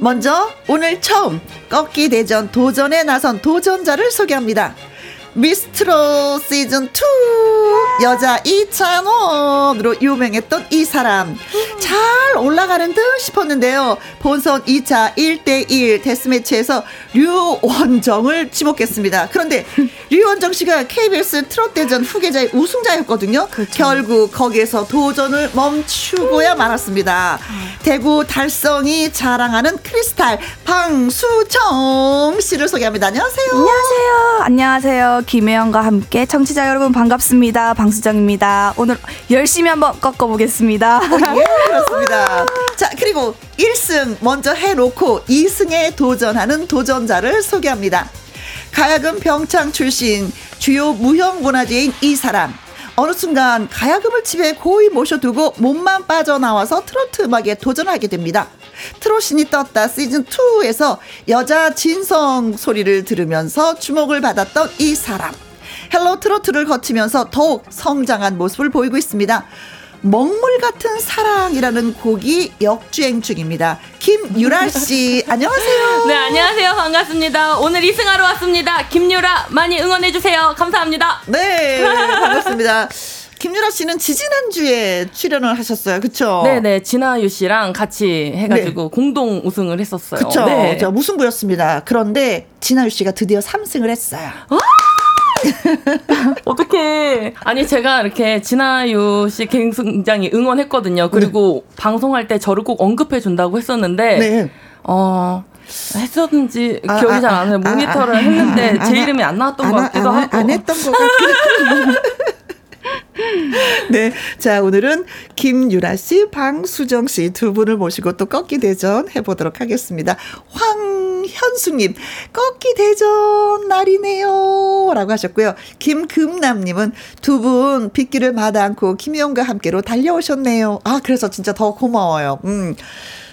먼저 오늘 처음 꺾기 대전 도전에 나선 도전자를 소개합니다. 미스트로 시즌 2 여자 이찬원으로 유명했던 이 사람 잘 올라가는 듯 싶었는데요. 본선 2차 1대1 데스매치에서 류원정을 지목했습니다. 그런데 [laughs] 류원정 씨가 KBS 트롯 대전 후계자의 우승자였거든요. 그렇죠. 결국 거기에서 도전을 멈추고야 말았습니다. 대구 달성이 자랑하는 크리스탈 방수정 씨를 소개합니다. 안녕하세요. 안녕하세요. 안녕하세요. 김혜영과 함께 청취자 여러분 반갑습니다. 방수정입니다. 오늘 열심히 한번 꺾어보겠습니다. 오, 예, 그렇습니다. 자, 그리고 1승 먼저 해놓고 2승에 도전하는 도전자를 소개합니다. 가야금 병창 출신 주요 무형문화재인 이 사람. 어느 순간 가야금을 집에 고이 모셔두고 몸만 빠져나와서 트로트 음악에 도전하게 됩니다. 트롯신이 떴다 시즌 2에서 여자 진성 소리를 들으면서 주목을 받았던 이 사람. 헬로 트로트를 거치면서 더욱 성장한 모습을 보이고 있습니다. 먹물 같은 사랑이라는 곡이 역주행 중입니다. 김유라 씨, [laughs] 안녕하세요. 네, 안녕하세요. 반갑습니다. 오늘 2승하러 왔습니다. 김유라 많이 응원해 주세요. 감사합니다. 네, 반갑습니다. [laughs] 김유라 씨는 지지난주에 출연을 하셨어요. 그쵸? 네네. 진아유 씨랑 같이 해가지고 네. 공동 우승을 했었어요. 그쵸. 네. 무승부였습니다. 그런데 진아유 씨가 드디어 3승을 했어요. [laughs] 어? 어떻게 아니 제가 이렇게 진아유 씨 굉장히 응원했거든요. 그리고 네. 방송할 때 저를 꼭 언급해 준다고 했었는데 네. 어 했었는지 아, 기억이 아, 잘안 나요. 아, 모니터를 아, 했는데 아, 제 이름이 안 나왔던 것 같기도 하고 안 했던 것 같기도 [laughs] 네. 자, 오늘은 김유라 씨, 방수정 씨 두 분을 모시고 또 꺾기 대전 해보도록 하겠습니다. 황현수님, 꺾기 대전 날이네요. 라고 하셨고요. 김금남님은 두 분 빗길을 마다 않고 김희영과 함께로 달려오셨네요. 아, 그래서 진짜 더 고마워요. 음.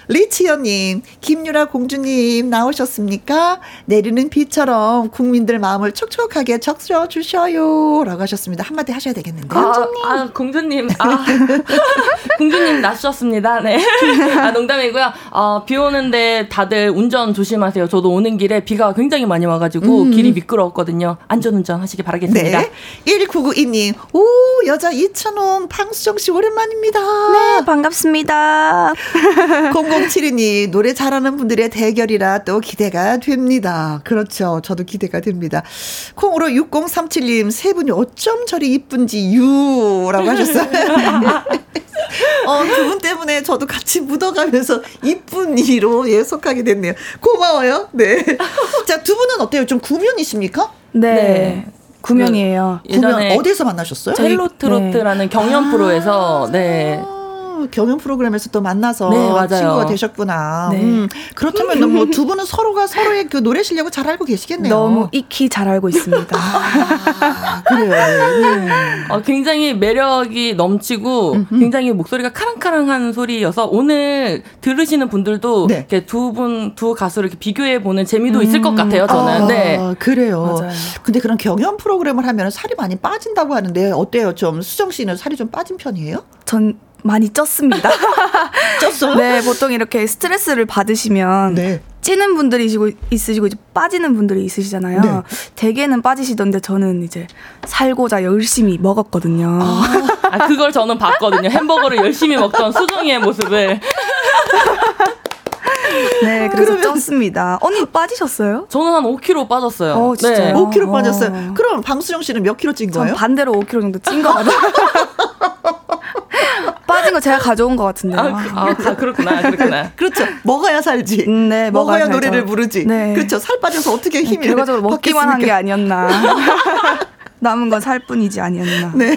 리치연님, 김유라 공주님 나오셨습니까? 내리는 비처럼 국민들 마음을 촉촉하게 적셔 주셔요. 라고 하셨습니다. 한마디 하셔야 되겠는데. 아, 공주님. 아, 공주님. 아, [laughs] 공주님 나셨습니다. 네. 아, 농담이고요. 어, 비 오는데 다들 운전 조심하세요. 저도 오는 길에 비가 굉장히 많이 와가지고 음. 길이 미끄러웠거든요. 안전운전 하시기 바라겠습니다. 네. 1992님, 오, 여자 이천원 방수정씨 오랜만입니다. 네, 반갑습니다. [laughs] 0072님, 노래 잘하는 분들의 대결이라 또 기대가 됩니다. 그렇죠. 저도 기대가 됩니다. 콩으로 6037님, 세 분이 어쩜 저리 이쁜지, 유라고 하셨어요. [laughs] 어, 두 분 때문에 저도 같이 묻어가면서 이쁜 이로 예, 속하게 됐네요. 고마워요. 네. 자, 두 분은 어때요? 좀 구면이십니까? 네. 네. 구면이에요. 예전에 어디서 만나셨어요? 헬로 트로트라는 네. 경연 아~ 프로에서 네. 경연 프로그램에서 또 만나서 네, 친구가 되셨구나. 네. 음, 그렇다면 뭐두 분은 서로가 서로의 그 노래 실력을 잘 알고 계시겠네요. 너무 익히 잘 알고 있습니다. 아, 그래요. 네. 어, 굉장히 매력이 넘치고 음흠. 굉장히 목소리가 카랑카랑한 소리여서 오늘 들으시는 분들도 네. 이렇게 두 분, 두 가수를 이렇게 비교해 보는 재미도 음. 있을 것 같아요. 저는. 아, 네. 그래요. 맞아요. 근데 그런 경연 프로그램을 하면 살이 많이 빠진다고 하는데 어때요? 좀 수정 씨는 살이 좀 빠진 편이에요? 전 많이 쪘습니다. [laughs] 쪘어요? 네, 보통 이렇게 스트레스를 받으시면 네. 찌는 분들이 있으시고 이제 빠지는 분들이 있으시잖아요. 네. 대개는 빠지시던데 저는 이제 살고자 열심히 먹었거든요. 아, [laughs] 아 그걸 저는 봤거든요. 햄버거를 열심히 먹던 수정이의 모습을. [laughs] 네, 그래서 그러면... 쪘습니다. 언니 빠지셨어요? 저는 한 5kg 빠졌어요. 어, 진짜요? 네. 5kg 빠졌어요. 어. 그럼 방수정 씨는 몇 킬로 찐 거예요? 반대로 5kg 정도 찐거 같아요. 빠진 거 제가 가져온 것 같은데요. 아, 그, 아, 아 그렇구나, 그렇구나. [laughs] 그렇죠. 먹어야 살지. 음, 네, 먹어야, 먹어야 노래를 부르지. 네. 그렇죠. 살 빠져서 어떻게 힘이 네, 결과적으로 먹기만 한 게 아니었나. [laughs] 남은 건 살 뿐이지 아니었나. 네.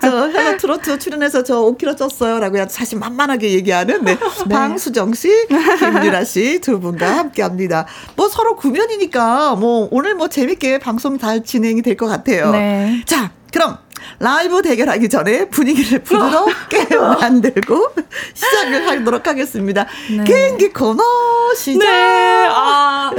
저 헬로 트로트 출연해서 저 5kg 쪘어요 라고 사실 만만하게 얘기하는 네. [laughs] 네. 방수정 씨, 김유라 씨 두 분과 함께 합니다. 뭐 서로 구면이니까 뭐 오늘 뭐 재밌게 방송 잘 진행이 될 것 같아요. 네. 자, 그럼 라이브 대결하기 전에 분위기를 부드럽게 [laughs] 만들고 시작을 하도록 하겠습니다. 네. 개인기 코너 시작. 네. 아,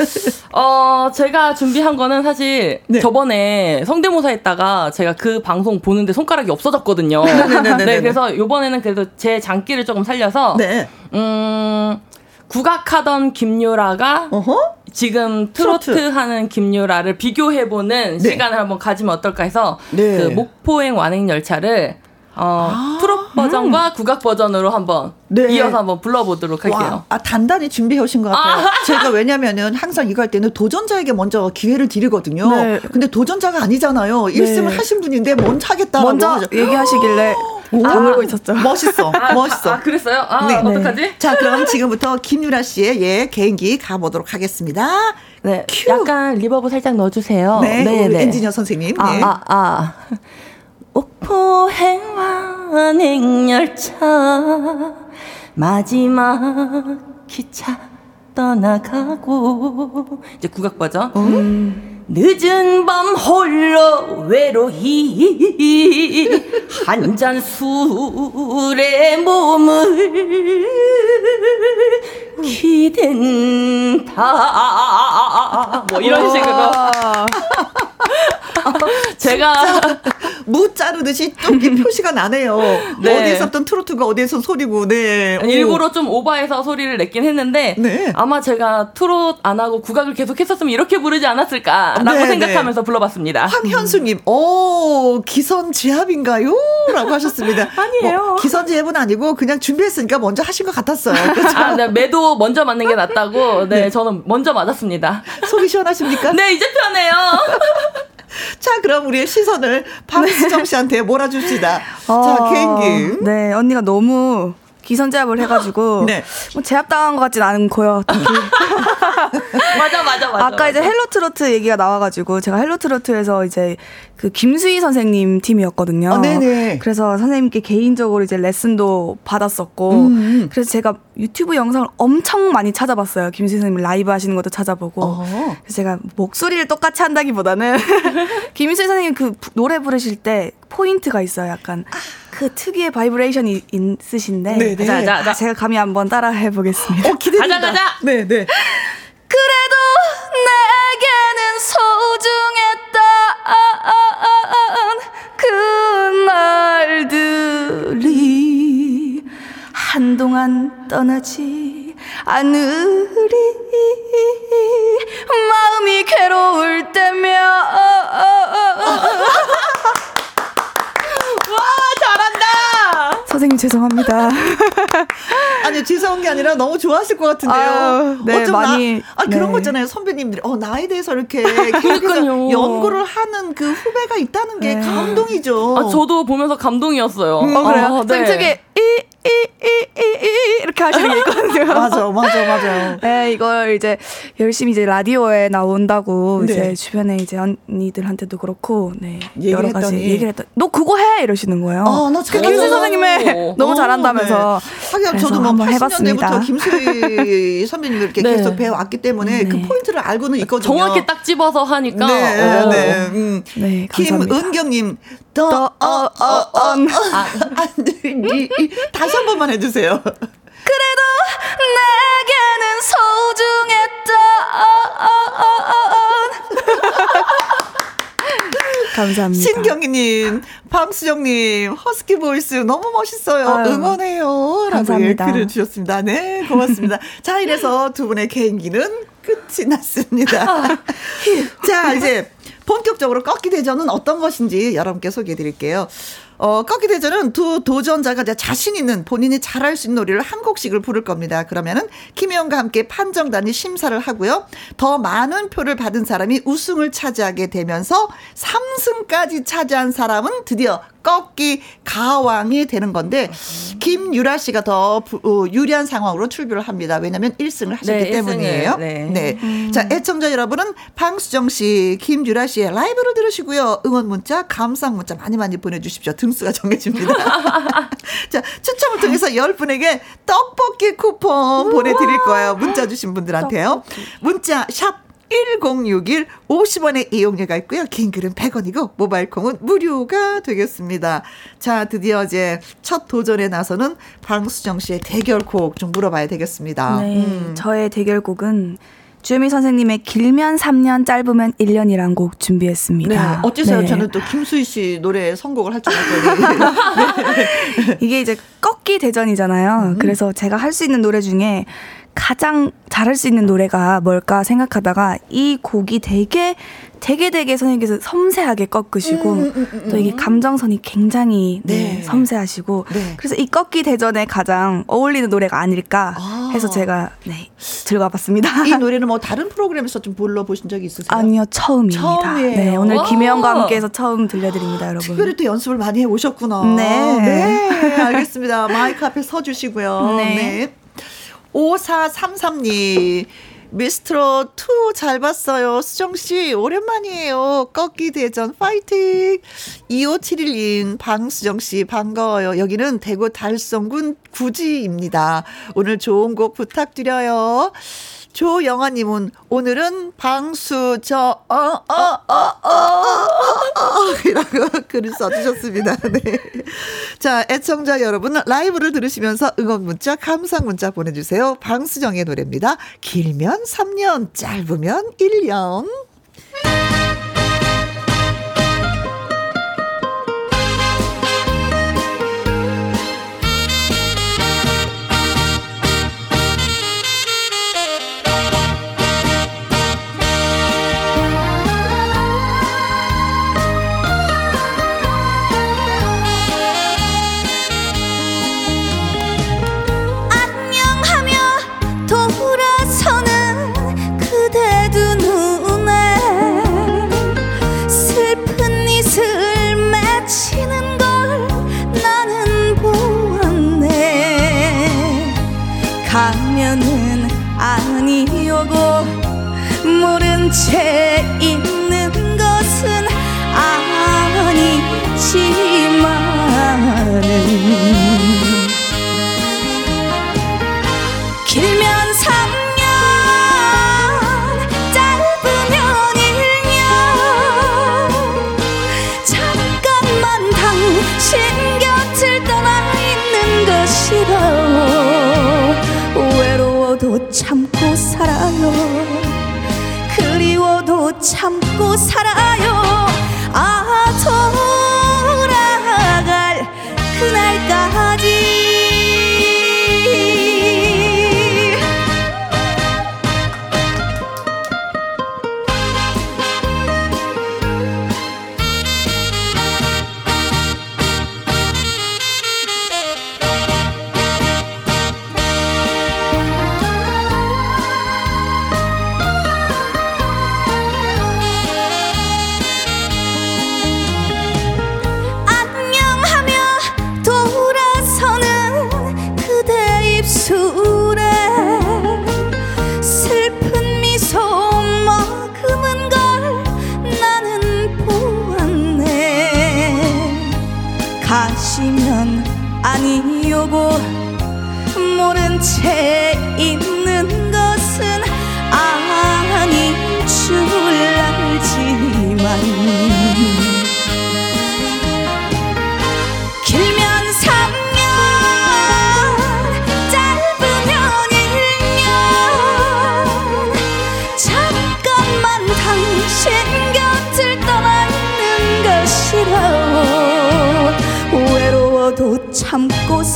어, 제가 준비한 거는 사실 네. 저번에 성대모사 했다가 제가 그 방송 보는데 손가락이 없어졌거든요. [laughs] 네, 그래서 요번에는 그래도 제 장기를 조금 살려서 네. 음, 국악하던 김유라가 어허? 지금 트로트, 트로트, 하는 김유라를 비교해보는 네. 시간을 한번 가지면 어떨까 해서 네. 그 목포행 완행 열차를 어, 아, 트롯 버전과 음. 국악 버전으로 한번 네. 이어서 한번 불러보도록 할게요. 와, 아, 단단히 준비해 오신 것 같아요. 아. 제가 왜냐면은 항상 이거 할 때는 도전자에게 먼저 기회를 드리거든요. 네. 근데 도전자가 아니잖아요. 1승을 하신 분인데 먼저 하겠다고 먼저 하죠. 얘기하시길래 다물고 있었죠. 멋있어. 아, 멋있어. 아, 그랬어요? 아, 네. 어떡하지? 네. 자, 그럼 지금부터 김유라 씨의 예, 개인기 가보도록 하겠습니다. 네. 큐. 약간 reverb 살짝 넣어주세요. 네. 네, 네. 엔지니어 선생님. 아, 네. 아, 아. 옥포 행완행열차 마지막 기차 떠나가고 이제 국악 버전. 음. 늦은 밤 홀로 외로이 한 잔 술에 몸을 기댄다 뭐 이런 식으로 [laughs] 제가 무 자르듯이 또 표시가 나네요. 네. 어디에서 어떤 트로트가 어디에서 소리고, 네. 일부러 좀 오버해서 소리를 냈긴 했는데, 네. 아마 제가 트롯 안 하고 국악을 계속 했었으면 이렇게 부르지 않았을까 라고 네, 네. 생각하면서 불러봤습니다. 황현수님, 오, 기선제압인가요? 라고 하셨습니다. [laughs] 아니에요. 뭐, 기선제압은 아니고 그냥 준비했으니까 먼저 하신 것 같았어요. [laughs] 그렇죠? 아, 네, 매도 먼저 맞는 게 낫다고, 네, 네. 저는 먼저 맞았습니다. 속이 시원하십니까? [laughs] 네, 이제 편해요. 자, 그럼 우리의 시선을 박수정 씨한테 몰아줍시다. 어, 자, 개인기. 네, 언니가 너무 기선제압을 해가지고 [laughs] 네. 뭐 제압당한 것 같진 않고요. [laughs] 맞아 맞아 맞아. 아까 이제 헬로 트로트 얘기가 나와가지고 제가 헬로 트로트에서 이제 그 김수희 선생님 팀이었거든요. 아, 네네. 그래서 선생님께 개인적으로 이제 레슨도 받았었고, 음, 음. 그래서 제가 유튜브 영상을 엄청 많이 찾아봤어요. 김수희 선생님 라이브 하시는 것도 찾아보고. 어. 그래서 제가 목소리를 똑같이 한다기보다는 [laughs] 김수희 선생님 그 노래 부르실 때 포인트가 있어요. 약간 그 특유의 바이브레이션이 있으신데. 네네. 자, 자, 자. 제가 감히 한번 따라 해보겠습니다. 어, 기대된다. 가자, 가자. 네, 네. 그래도 내게는 소중했던 그날들이 한동안 떠나지 않으리. 마음이 괴로울 때면. 선생님 죄송합니다. [laughs] 아니 죄송한 게 아니라 너무 좋아하실 것 같은데요. 아, 네, 많이. 나, 아 그런 네. 거 있잖아요. 선배님들이 어 나에 대해서 이렇게 그러니까요. 연구를 하는 그 후배가 있다는 게 네. 감동이죠. 아 저도 보면서 감동이었어요. 음, 어, 그래요? 아, 네. 이, 이, 이, 이렇게 하시는 게 [laughs] 있거든요. 맞아, 맞아, 맞아. [laughs] 네, 이걸 이제 열심히 이제 라디오에 나온다고 네. 이제 주변에 이제 언니들한테도 그렇고, 네. 여러 했더니. 가지 얘기를 했더니, 너 그거 해! 이러시는 거예요. 아, 나 그 김수 선생님의 [laughs] 너무 잘한다면서. 네. 하긴 저도 뭐 한번 해봤습니다. 김수희 선배님을 이렇게 네. 계속 배워왔기 때문에 그 네. 포인트를 알고는 있거든요. 정확히 딱 집어서 하니까. 네, 어. 네. 음. 네, 김은경님, 더, 더, 어, 어, 어, 어. 아, 다시 한 번만 해주세요. 그래도 내게는 소중했던 [laughs] 감사합니다. 신경희님, 방수정님, 허스키 보이스 너무 멋있어요. 아유, 응원해요. 감사합니다. 글을 주셨습니다. 네, 고맙습니다. [laughs] 자, 이래서 두 분의 개인기는 끝이 났습니다. 아, [laughs] 자, 이제 본격적으로 꺾기 대전은 어떤 것인지 여러분께 소개해 드릴게요. 어, 꺾기 대전은 두 도전자가 자신 있는 본인이 잘할 수 있는 노래를 한 곡씩을 부를 겁니다. 그러면은 김혜영과 함께 판정단이 심사를 하고요. 더 많은 표를 받은 사람이 우승을 차지하게 되면서 3승까지 차지한 사람은 드디어 꺾기 가왕이 되는 건데 김유라 씨가 더 어, 유리한 상황으로 출발을 합니다. 왜냐하면 1승을 하셨기 네, 때문이에요. 네. 네. 음. 자, 애청자 여러분은 방수정 씨, 김유라 씨의 라이브를 들으시고요. 응원 문자, 감상 문자 많이 많이 보내주십시오. 등수가 정해집니다. [laughs] 자, 추첨을 통해서 10분에게 떡볶이 쿠폰 보내드릴 거예요. 문자 주신 분들한테요. 문자 샵 1061 50원의 이용료가 있고요. 긴 글은 100원이고 모바일 콩은 무료가 되겠습니다. 자, 드디어 이제 첫 도전에 나서는 방수정 씨의 대결곡 좀 물어봐야 되겠습니다. 네, 음. 저의 대결곡은 주미 선생님의 길면 3년 짧으면 1년이란 곡 준비했습니다. 네, 어째서요? 네. 저는 또 김수희 씨 노래 선곡을 할 줄 알았더니. 네. [laughs] 이게 이제 꺾기 대전이잖아요. 음. 그래서 제가 할 수 있는 노래 중에 가장 잘할 수 있는 노래가 뭘까 생각하다가 이 곡이 되게 되게 되게 선생님께서 섬세하게 꺾으시고 음, 음, 음, 음또 이게 감정선이 굉장히 네. 네, 섬세하시고 네. 그래서 이 꺾기 대전에 가장 어울리는 노래가 아닐까 아. 해서 제가 네 들고 와봤습니다. 이 노래는 뭐 다른 프로그램에서 좀 불러보신 적이 있으세요? 아니요 처음입니다. 처음이에요. 네 오늘 김혜영과 함께해서 처음 들려드립니다 여러분. 특별히 또 연습을 많이 해 오셨구나. 네. 네 알겠습니다. 마이크 앞에 서주시고요. 네. 네. 5433님. 미스트로 2잘 봤어요. 수정씨, 오랜만이에요. 꺾기 대전 파이팅! 2571님, 방수정씨, 반가워요. 여기는 대구 달성군 구지입니다. 오늘 좋은 곡 부탁드려요. 조영아님은 오늘은 방수 저어어 어 어 어, 이라고 [laughs] 글을 써주셨습니다. 네. 자 애청자 여러분 라이브를 들으시면서 응원 문자 감상 문자 보내주세요. 방수정의 노래입니다. 길면 3년 짧으면 1년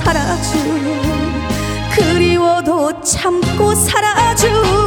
살아줘 그리워도 참고 살아줘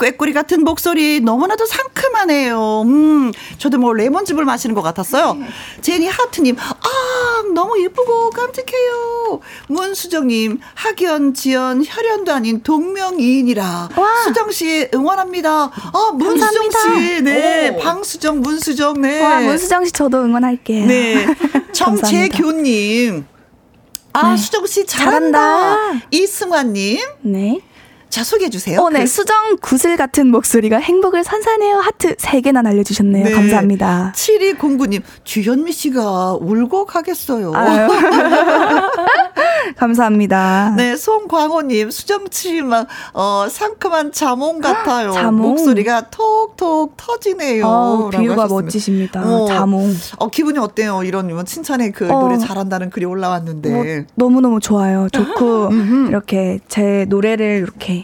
꾀꼬리 같은 목소리 너무나도 상큼하네요. 음, 저도 뭐 레몬즙을 마시는 것 같았어요. 제니 하트님, 아, 너무 예쁘고 깜찍해요. 문수정님, 학연, 지연, 혈연도 아닌 동명이인이라. 와. 수정 씨 응원합니다. 아, 문수정 씨, 네. 오. 방수정, 문수정, 네. 와, 문수정 씨 저도 응원할게요. 네. [laughs] 정재교님. 아, 네. 수정 씨 잘한다. 잘한다. 이승환님. 네. 자, 소개해 주세요. 어, 네. 그... 수정 구슬 같은 목소리가 행복을 선사네요. 하트 3개나 날려주셨네요. 네. 감사합니다. 7209님, 주현미 씨가 울고 가겠어요. [laughs] 감사합니다. 네, 송광호님, 수정치만, 어, 상큼한 자몽 같아요. 자몽. 목소리가 톡톡 터지네요. 어, 비유가 멋지십니다. 어, 자몽. 어, 기분이 어때요? 이런 뭐 칭찬에 그 어, 노래 잘한다는 글이 올라왔는데. 뭐, 너무너무 좋아요. 좋고, [laughs] 이렇게 제 노래를 이렇게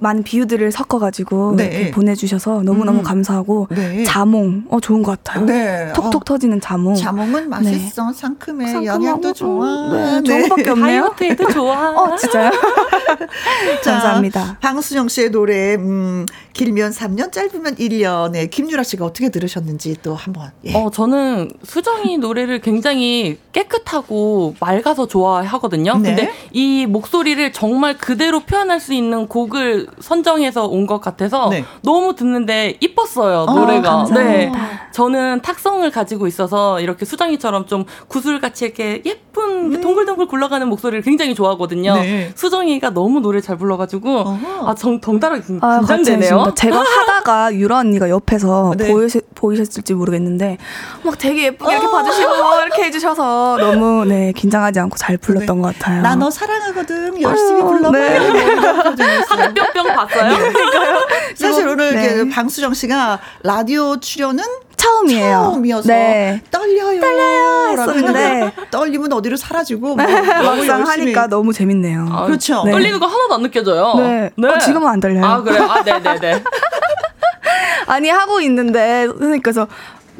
많은 비유들을 섞어가지고 네. 이렇게 보내주셔서 너무너무 음. 감사하고 네. 자몽 어 좋은 것 같아요. 네. 톡톡 어. 터지는 자몽. 자몽은 맛있어 네. 상큼해 영양도 좋아. 네. 네. 좋은 것밖에 없네요. 다이어트에도 좋아. [laughs] 어 진짜요? [laughs] 감사합니다. 방수정 씨의 노래 음, 길면 3년 짧으면 1년에 김유라 씨가 어떻게 들으셨는지 또 한번. 예. 어 저는 수정이 노래를 굉장히 깨끗하고 맑아서 좋아하거든요. 네. 근데 이 목소리를 정말 그대로 표현할 수 있는 곡을 선정해서 온 것 같아서 네. 너무 듣는데 이뻤어요 어, 노래가. 어, 네, 저는 탁성을 가지고 있어서 이렇게 수정이처럼 좀 구슬같이 이렇게 예쁜 음. 동글동글 굴러가는 목소리를 굉장히 좋아하거든요. 네. 수정이가 너무 노래 잘 불러가지고 아 정, 덩달아 아, 긴장되네요. 아, 제가 [laughs] 하다가 유라 언니가 옆에서 네. 보이시, 보이셨을지 모르겠는데 막 되게 예쁘게 이렇게 어. 봐주시고 이렇게 해주셔서 너무 네 긴장하지 않고 잘 불렀던 네. 것 같아요. 나 너 사랑하거든 열심히 어, 불러봐. 네. 뿅뿅 봤어요. 사실 오늘 네. 방수정 씨가 라디오 출연은 처음이에요. 처음이어서 네. 떨려요. 떨려요. 했었는데 떨리면 어디로 사라지고 뭐 막상 하니까 너무 재밌네요. 아, 그렇죠. 네. 떨리는 거 하나도 안 느껴져요. 네. 네. 어, 지금은 안 떨려요. 아 그래요? 아 네네네. [laughs] 아니 하고 있는데 선생님께서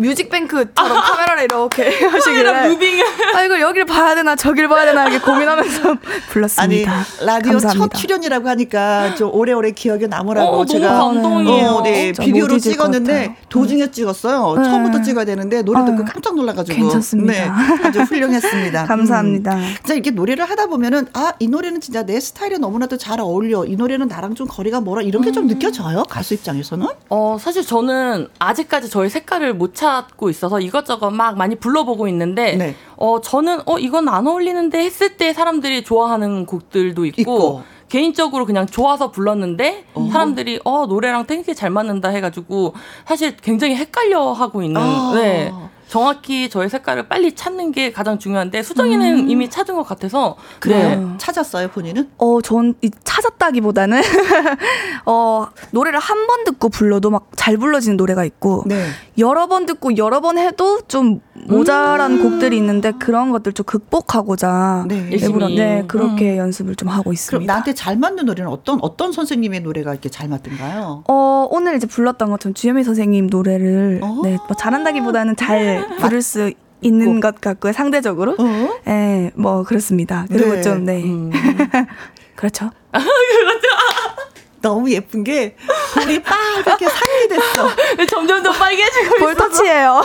뮤직뱅크처럼 [laughs] 카메라를 이렇게 하시길래 무빙을 아 이걸 여기를 봐야 되나 저길 봐야 되나 이렇게 고민하면서 [laughs] 불렀습니다. 아니 라디오 감사합니다. 첫 출연이라고 하니까 좀 오래오래 기억에 남으라고 어, 제가 감동이에요. 어, 네, 비디오로 찍었는데 도중에 찍었어요. 네. 처음부터 찍어야 되는데 노래 듣고 깜짝 놀라가지고 괜찮습니다. 네, 아주 훌륭했습니다. [laughs] 감사합니다. 음. 자 이렇게 노래를 하다 보면은 아 이 노래는 진짜 내 스타일에 너무나도 잘 어울려. 이 노래는 나랑 좀 거리가 멀어. 이런 게좀 음. 느껴져요 가수 입장에서는? 어 사실 저는 아직까지 저의 색깔을 못 찾고 있어서 이것저것 막 많이 불러보고 있는데 네. 어 저는 어 이건 안 어울리는데 했을 때 사람들이 좋아하는 곡들도 있고, 있고. 개인적으로 그냥 좋아서 불렀는데 어. 사람들이 어 노래랑 되게 잘 맞는다 해가지고 사실 굉장히 헷갈려 하고 있는 아. 네. 정확히 저의 색깔을 빨리 찾는 게 가장 중요한데 수정이는 음. 이미 찾은 것 같아서 그래요. 네. 찾았어요 본인은? 어, 전 찾았다기보다는 [laughs] 어 노래를 한 번 듣고 불러도 막 잘 불러지는 노래가 있고 네. 여러 번 듣고 여러 번 해도 좀 모자란 음. 곡들이 있는데 그런 것들 좀 극복하고자 네, 일부러 네 그렇게 음. 연습을 좀 하고 있습니다. 그럼 나한테 잘 맞는 노래는 어떤 어떤 선생님의 노래가 이렇게 잘 맞던가요? 어 오늘 이제 불렀던 것처럼 주현미 선생님 노래를 어. 네, 뭐 잘한다기보다는 잘 부를 수 있는 것 같고요, 상대적으로. 어? 네, 뭐, 그렇습니다. 그리고 네. 좀, 네. 음. [laughs] 그렇죠. [laughs] 그렇죠. 너무 예쁜 게 볼이 빨갛게 상이 됐어. [laughs] 점점 더 빨개지고 볼 터치예요.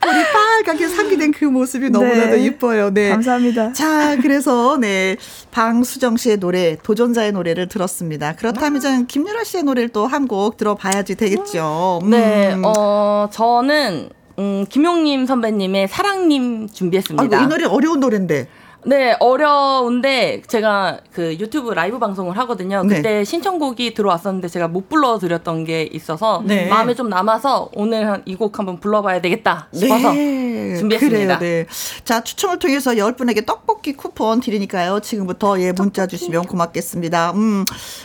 볼이 빨갛게 상기된 그 모습이 너무나도 네. 예뻐요. 네. 감사합니다. 자, 그래서 네. 방수정 씨의 노래, 도전자의 노래를 들었습니다. 그렇다면 저는 김유라 씨의 노래를 또 한 곡 들어봐야지 되겠죠. 음. 네. 어, 저는 음, 김용님 선배님의 사랑님 준비했습니다. 아이고, 이 노래 어려운 노래인데. 네, 어려운데 제가 그 유튜브 라이브 방송을 하거든요. 네. 그때 네. 신청곡이 들어왔었는데 제가 못 불러드렸던 게 있어서 네. 마음에 좀 남아서 오늘 이곡 한번 불러봐야 되겠다 싶어서 네. 준비했습니다. 그래요, 네. 자, 추첨을 통해서 10분에게 떡볶이 쿠폰 드리니까요. 지금부터 예, 문자 떡볶이. 주시면 고맙겠습니다. 음,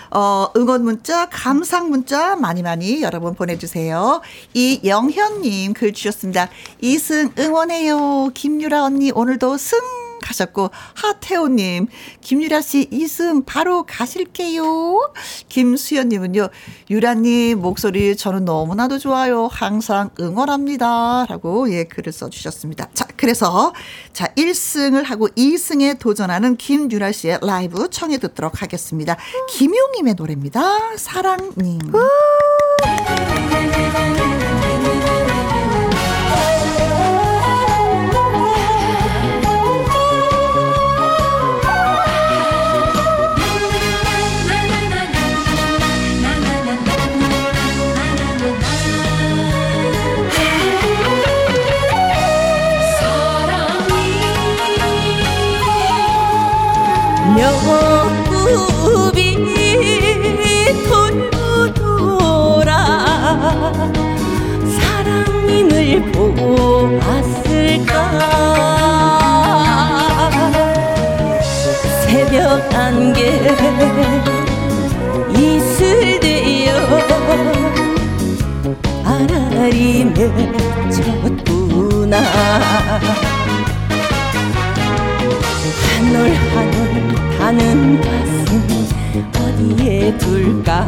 어, 응원 문자, 감상 문자 많이 많이 여러분 보내주세요. 이영현님 글 주셨습니다. 이승 응원해요. 김유라 언니 오늘도 승 가셨고 하태호님 김유라 씨 이승 바로 가실게요. 김수연님은요 유라님 목소리 저는 너무나도 좋아요. 항상 응원합니다.라고 예 글을 써주셨습니다. 자 그래서 자 1승을 하고 2승에 도전하는 김유라 씨의 라이브 청해 듣도록 하겠습니다. 김용님의 노래입니다. 사랑님. 사랑님을 보았을까? 새벽 안개 이슬 되어 아라리 맺혔구나. 한올 한올 타는 가슴 어디에 둘까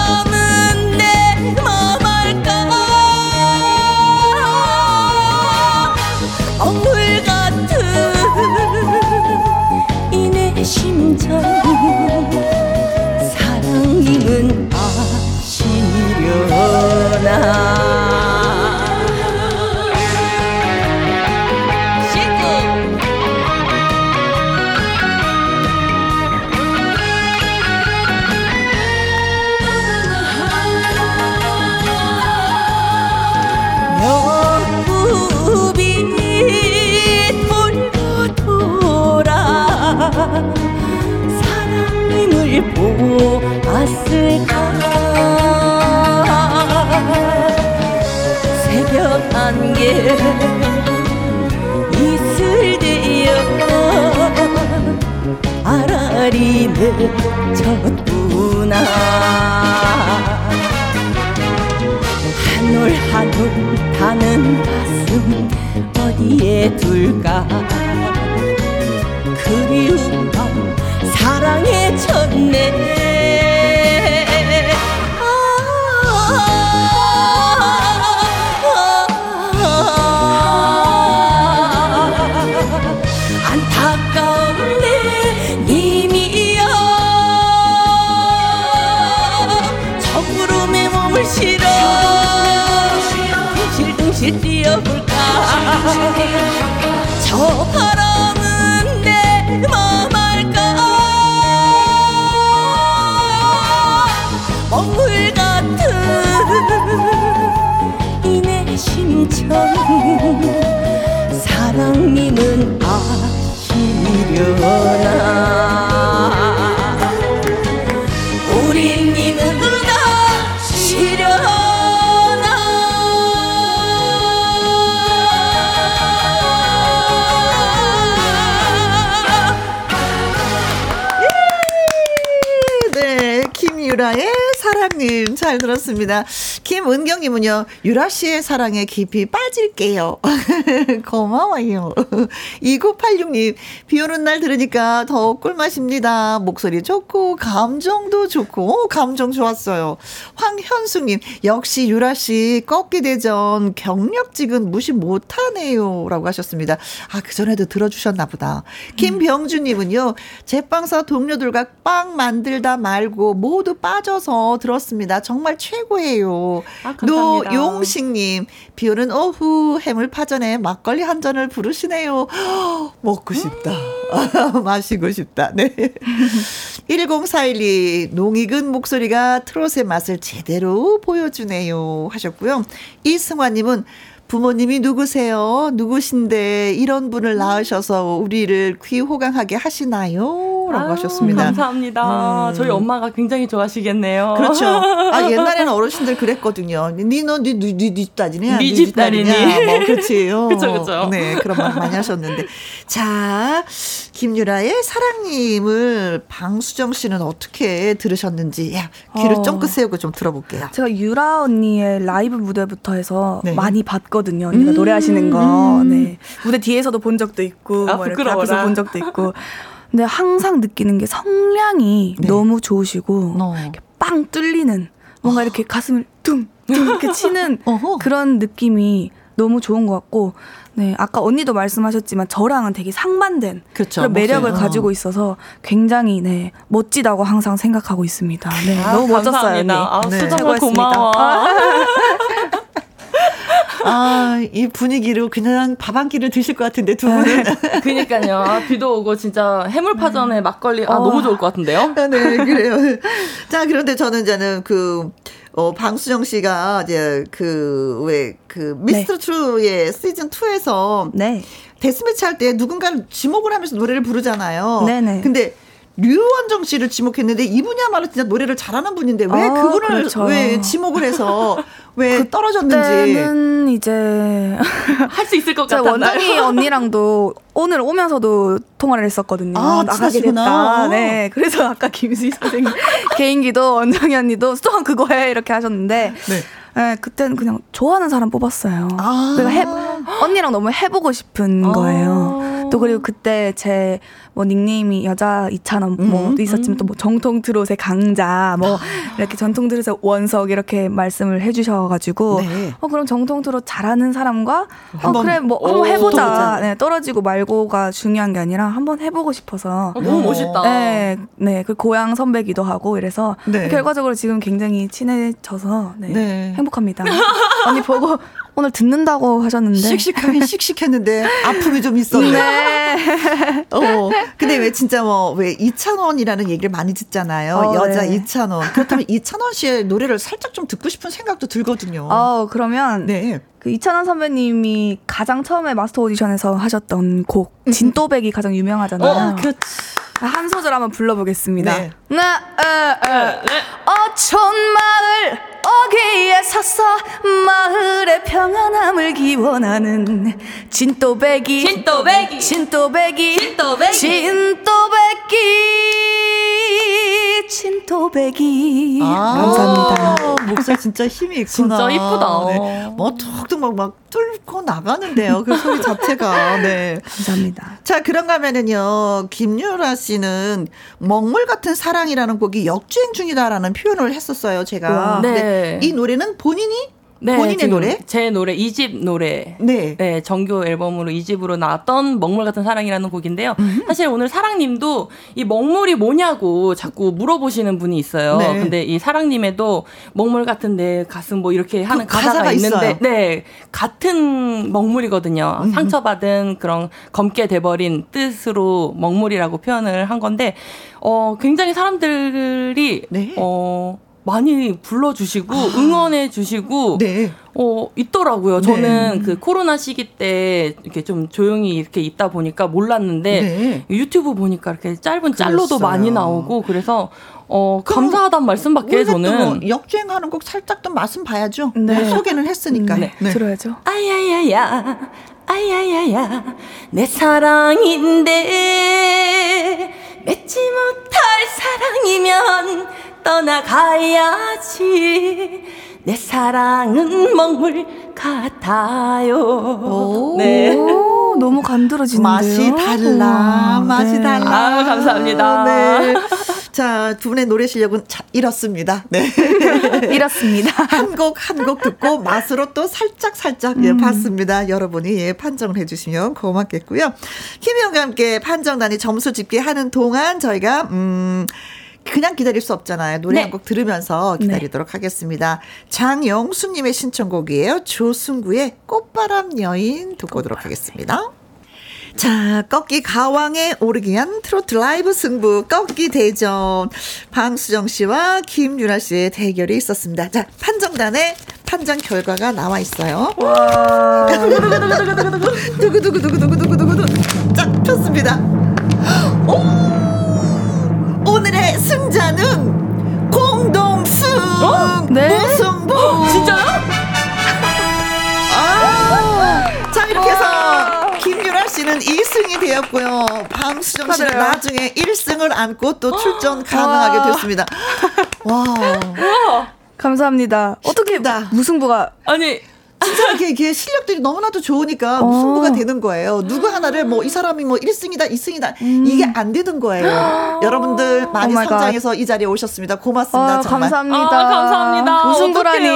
보았을까? 새벽 게 있을 때여 아라리 맺혔구나. 한올 한올 타는 가슴 어디에 둘까? 그리운 밤 사랑에 쳤네 저 잘 들었습니다. 김은경님은요 유라 씨의 사랑에 깊이 빠질게요. [laughs] 고마워요. 2986님 비 오는 날 들으니까 더 꿀맛입니다. 목소리 좋고 감정도 좋고 감정 좋았어요. 황현숙님 역시 유라 씨 꺾기 대전 경력직은 무시 못하네요 라고 하셨습니다. 아 그 전에도 들어주셨나 보다. 김병주님은요 제빵사 동료들과 빵 만들다 말고 모두 빠져서 들었습니다. 정말 최고예요. 아, 노용식님, 비 오는 오후 해물파전에 막걸리 한 잔을 부르시네요. [gasps] 먹고 싶다. 음. [laughs] 마시고 싶다. 네. [laughs] 10412, 농익은 목소리가 트롯의 맛을 제대로 보여주네요. 하셨고요. 이승화님은 부모님이 누구세요? 누구신데 이런 분을 낳으셔서 우리를 귀호강하게 하시나요? 라고 아유, 하셨습니다. 감사합니다. 음. 저희 엄마가 굉장히 좋아하시겠네요. 그렇죠. 아, [laughs] 옛날에는 어르신들 그랬거든요. 니너 니, 니, 니, 니 딸이냐? 니 집딸이냐? 뭐, 그렇지요. [laughs] 그쵸, 그쵸. 네, 그런 말 많이 하셨는데. 자, 김유라의 사랑님을 방수정 씨는 어떻게 들으셨는지, 야, 귀를 어. 쫑긋 세우고 좀 들어볼게요. 제가 유라 언니의 라이브 무대부터 해서 네. 많이 봤거든요. 언니가 음. 노래하시는 거. 네. 무대 뒤에서도 본 적도 있고, 아, 뭐 이렇게 앞에서 본 적도 있고. 근데 항상 느끼는 게 성량이 네. 너무 좋으시고 어. 빵 뚫리는 뭔가 어. 이렇게 가슴을 둥 둥 이렇게 치는 [laughs] 그런 느낌이 너무 좋은 것 같고 네 아까 언니도 말씀하셨지만 저랑은 되게 상반된 그렇죠, 그런 매력을 목소리. 가지고 어. 있어서 굉장히 네 멋지다고 항상 생각하고 있습니다. 네 아, 너무 멋졌어요 언니. 아, 네. 수정을 고마워. [laughs] 아, 이 분위기로 그냥 밥 한 끼를 드실 것 같은데 두 분은. 그니까요. 아, 비도 오고 진짜 해물파전에 네. 막걸리 아 어. 너무 좋을 것 같은데요. 아, 네, 그래요. 자, 그런데 저는 이제는 그 어, 방수정 씨가 이제 그, 왜, 그, 미스터 네. 트루의 시즌 2에서. 네. 데스매치 할 때 누군가를 지목을 하면서 노래를 부르잖아요. 네네. 근데 류원정 씨를 지목했는데 이분이야말로 진짜 노래를 잘하는 분인데 왜 아, 그분을 그렇죠. 왜 지목을 해서 [laughs] 왜그 떨어졌는지. 는 이제 [laughs] 할 수 있을 것 같아요. 원정이 언니랑도 오늘 오면서도 통화를 했었거든요. 아, 나가게 됐다. 네. 그래서 아까 김수희 선생님 [laughs] 개인기도 원정이 언니도 수정한 그거 해 이렇게 하셨는데 네. 네, 그때는 그냥 좋아하는 사람 뽑았어요. 아~ 내가 해, 언니랑 너무 해보고 싶은 아~ 거예요. 또 그리고 그때 제 뭐 닉네임이 여자 이찬원 뭐도 음, 있었지만 음. 또뭐 정통 트롯의 강자 뭐 아~ 이렇게 전통 트롯의 원석 이렇게 말씀을 해주셔가지고 네. 어 그럼 정통 트롯 잘하는 사람과 어 그래 뭐 한번 해보자. 네, 떨어지고 말고가 중요한 게 아니라 한번 해보고 싶어서 어, 너무 멋있다. 네, 네, 그 고향 선배기도 하고 이래서 네. 결과적으로 지금 굉장히 친해져서 네. 네. 행복합니다. [laughs] 언니 보고 오늘 듣는다고 하셨는데 씩씩하긴 [laughs] 씩씩했는데 아픔이 좀 있었네. 네. [laughs] 어. 근데 왜 진짜 뭐 왜 이찬원이라는 얘기를 많이 듣잖아요. 어, 여자 네. 이찬원. 그렇다면 이찬원 씨의 노래를 살짝 좀 듣고 싶은 생각도 들거든요. 어, 그러면 네. 그 이찬원 선배님이 가장 처음에 마스터 오디션에서 하셨던 곡 음. 진또백이 가장 유명하잖아요. 어, 그렇지. 한 소절 한번 불러보겠습니다. 네. 나, 에, 에, 네. 어 촌 마을 어귀에 서서 원래 평안함을 기원하는 진또배기 진또배기 진또배기 진또배기. 진또배기 진또배기 아~ 감사합니다. 목소리 진짜 힘이 있구나. 진짜 이쁘다. 네. 뭐 툭툭 막, 막 뚫고 나가는데요. 그 소리 자체가. 네. 감사합니다. 자, 그런가 하면은요. 김유라 씨는 먹물 같은 사랑이라는 곡이 역주행 중이다라는 표현을 했었어요. 제가. 네. 이 노래는 본인이 네, 본인의 노래? 제 노래, 이집 노래. 네. 네, 정규 앨범으로 이집으로 나왔던 먹물 같은 사랑이라는 곡인데요. 음. 사실 오늘 사랑 님도 이 먹물이 뭐냐고 자꾸 물어보시는 분이 있어요. 네. 근데 이 사랑 님에도 먹물 같은 내 가슴 뭐 이렇게 하는 그 가사가, 가사가 있는데. 네. 같은 먹물이거든요. 음. 상처받은 그런 검게 돼 버린 뜻으로 먹물이라고 표현을 한 건데, 어, 굉장히 사람들이, 네. 어, 많이 불러주시고 아. 응원해주시고 네. 어 있더라고요. 저는 네. 그 코로나 시기 때 이렇게 좀 조용히 이렇게 있다 보니까 몰랐는데 네. 유튜브 보니까 이렇게 짧은 짤로도 많이 나오고 그래서 어 감사하단 말씀밖에 저는 뭐 역주행하는 곡 살짝 좀 맛은 봐야죠. 네. 소개는 했으니까 네. 네. 들어야죠. 아야야야 아야야야 내 사랑인데 맺지 못할 사랑이면 떠나가야지 내 사랑은 먹물 같아요. 오, 네. 오, 너무 간들어지는데요. 맛이 달라. 오, 맛이 네. 달라. 아, 감사합니다. 네. 자, 두 분의 노래 실력은 자, 이렇습니다. 네. [laughs] 이렇습니다. 한 곡 한 곡 듣고 맛으로 또 살짝 살짝 예, 음. 예, 봤습니다. 여러분이 예, 판정을 해주시면 고맙겠고요. 김희영과 함께 판정단이 점수 집계하는 동안 저희가 음. 그냥 기다릴 수 없잖아요. 노래 네. 한곡 들으면서 기다리도록 네. 하겠습니다. 장영수님의 신청곡이에요. 조승구의 꽃바람 여인 듣고 오도록 하겠습니다. 자, 꺾기 가왕에 오르기 위한 트로트 라이브 승부 꺾기 대전 방수정 씨와 김유라 씨의 대결이 있었습니다. 자, 판정단의 판정 결과가 나와 있어요. 와. 두구두구두구두구두구두구두구. 자, 폈습니다. 오! 오늘의 승자는 공동승 어? 네? 무승부. 진짜요? 아, 자 이렇게 해서 김유라 씨는 2승이 되었고요. 방수정 씨는 나중에 1승을 안고 또 출전 가능하게 됐습니다. 와. 감사합니다. 어떻게 무승부가 아니 진짜 이게, 이게 실력들이 너무나도 좋으니까 어. 승부가 되는 거예요. 누구 하나를 뭐 이 사람이 뭐 1승이다, 2승이다 음. 이게 안 되는 거예요. [gasps] 여러분들 많이 성장해서 이 자리에 오셨습니다. 고맙습니다. 어, 정말. 감사합니다. 아, 감사합니다. 무승부라니.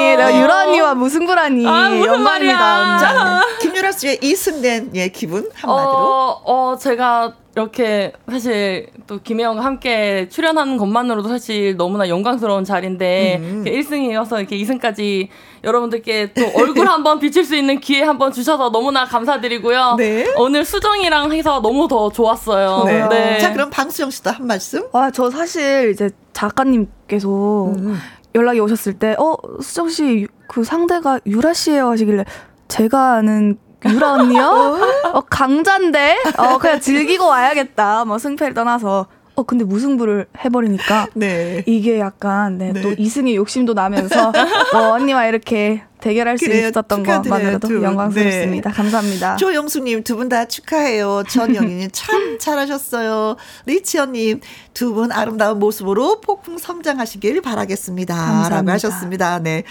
유라 언니와 무승부라니. 아, 영광입니다. 자, 김유라 씨의 2승된 예, 기분 한마디로. 어, 어 제가 이렇게 사실 또 김혜영과 함께 출연하는 것만으로도 사실 너무나 영광스러운 자리인데 음. 1승이어서 이렇게 2승까지 여러분들께 또 얼굴 한번 비칠 수 있는 기회 한번 주셔서 너무나 감사드리고요. 네. 오늘 수정이랑 해서 너무 더 좋았어요. 네. 네. 자, 그럼 방수영 씨도 한 말씀? 아, 저 사실 이제 작가님께서 음. 연락이 오셨을 때, 어, 수정 씨 그 상대가 유라 씨예요 하시길래 제가 아는 유라 언니요? 어, 강자인데? 어, 그냥 즐기고 와야겠다. 뭐 승패를 떠나서. 어 근데 무승부를 해버리니까 [laughs] 네. 이게 약간 네, 네. 또 이승의 욕심도 나면서 [laughs] 또 언니와 이렇게 대결할 수 그래요. 있었던 것만으로도 영광스럽습니다. 네. 감사합니다. 조영수님 두 분 다 축하해요. 전영희님 참 잘하셨어요. 리치언님 두 분 아름다운 모습으로 폭풍 성장하시길 바라겠습니다. 감사합니다. 라고 하셨습니다. 네.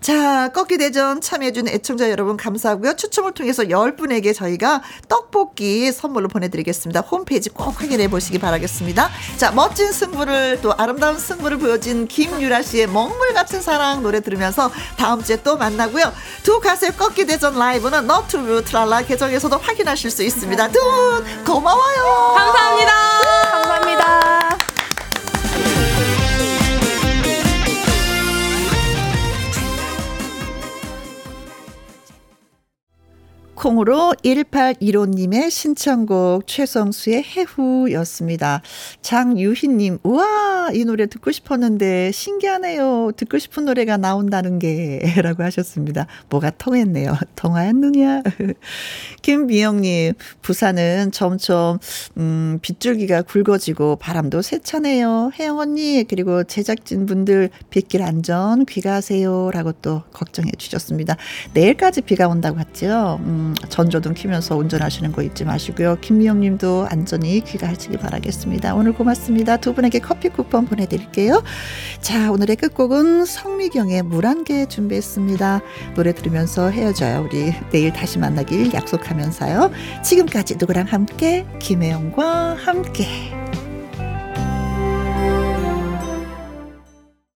자, 꺾기 대전 참여해준 애청자 여러분 감사하고요. 추첨을 통해서 10분에게 저희가 떡볶이 선물로 보내드리겠습니다. 홈페이지 꼭 확인해 보시기 바라겠습니다. 자, 멋진 승부를 또 아름다운 승부를 보여준 김유라 씨의 먹물 같은 사랑 노래 들으면서 다음 주에 또 만나 만나고요. 두 가수의 꺾기 대전 라이브는 너튜브 트랄라 계정에서도 확인하실 수 있습니다. 두 분 고마워요. 감사합니다. 감사합니다. 콩으로 1815님의 신청곡 최성수의 해후였습니다. 장유희님, 우와, 이 노래 듣고 싶었는데 신기하네요. 듣고 싶은 노래가 나온다는 게, [laughs] 라고 하셨습니다. 뭐가 통했네요. 통하였느냐? [laughs] 김미영님, 부산은 점점, 음, 빗줄기가 굵어지고 바람도 세차네요. 혜영 언니, 그리고 제작진 분들 빗길 안전 귀가하세요. 라고 또 걱정해 주셨습니다. 내일까지 비가 온다고 했죠. 음, 전조등 키면서 운전하시는 거 잊지 마시고요. 김미영 님도 안전히 귀가하시기 바라겠습니다. 오늘 고맙습니다. 두 분에게 커피 쿠폰 보내드릴게요. 자, 오늘의 끝곡은 성미경의 물한개 준비했습니다. 노래 들으면서 헤어져요. 우리 내일 다시 만나길 약속하면서요. 지금까지 누구랑 함께 김혜영과 함께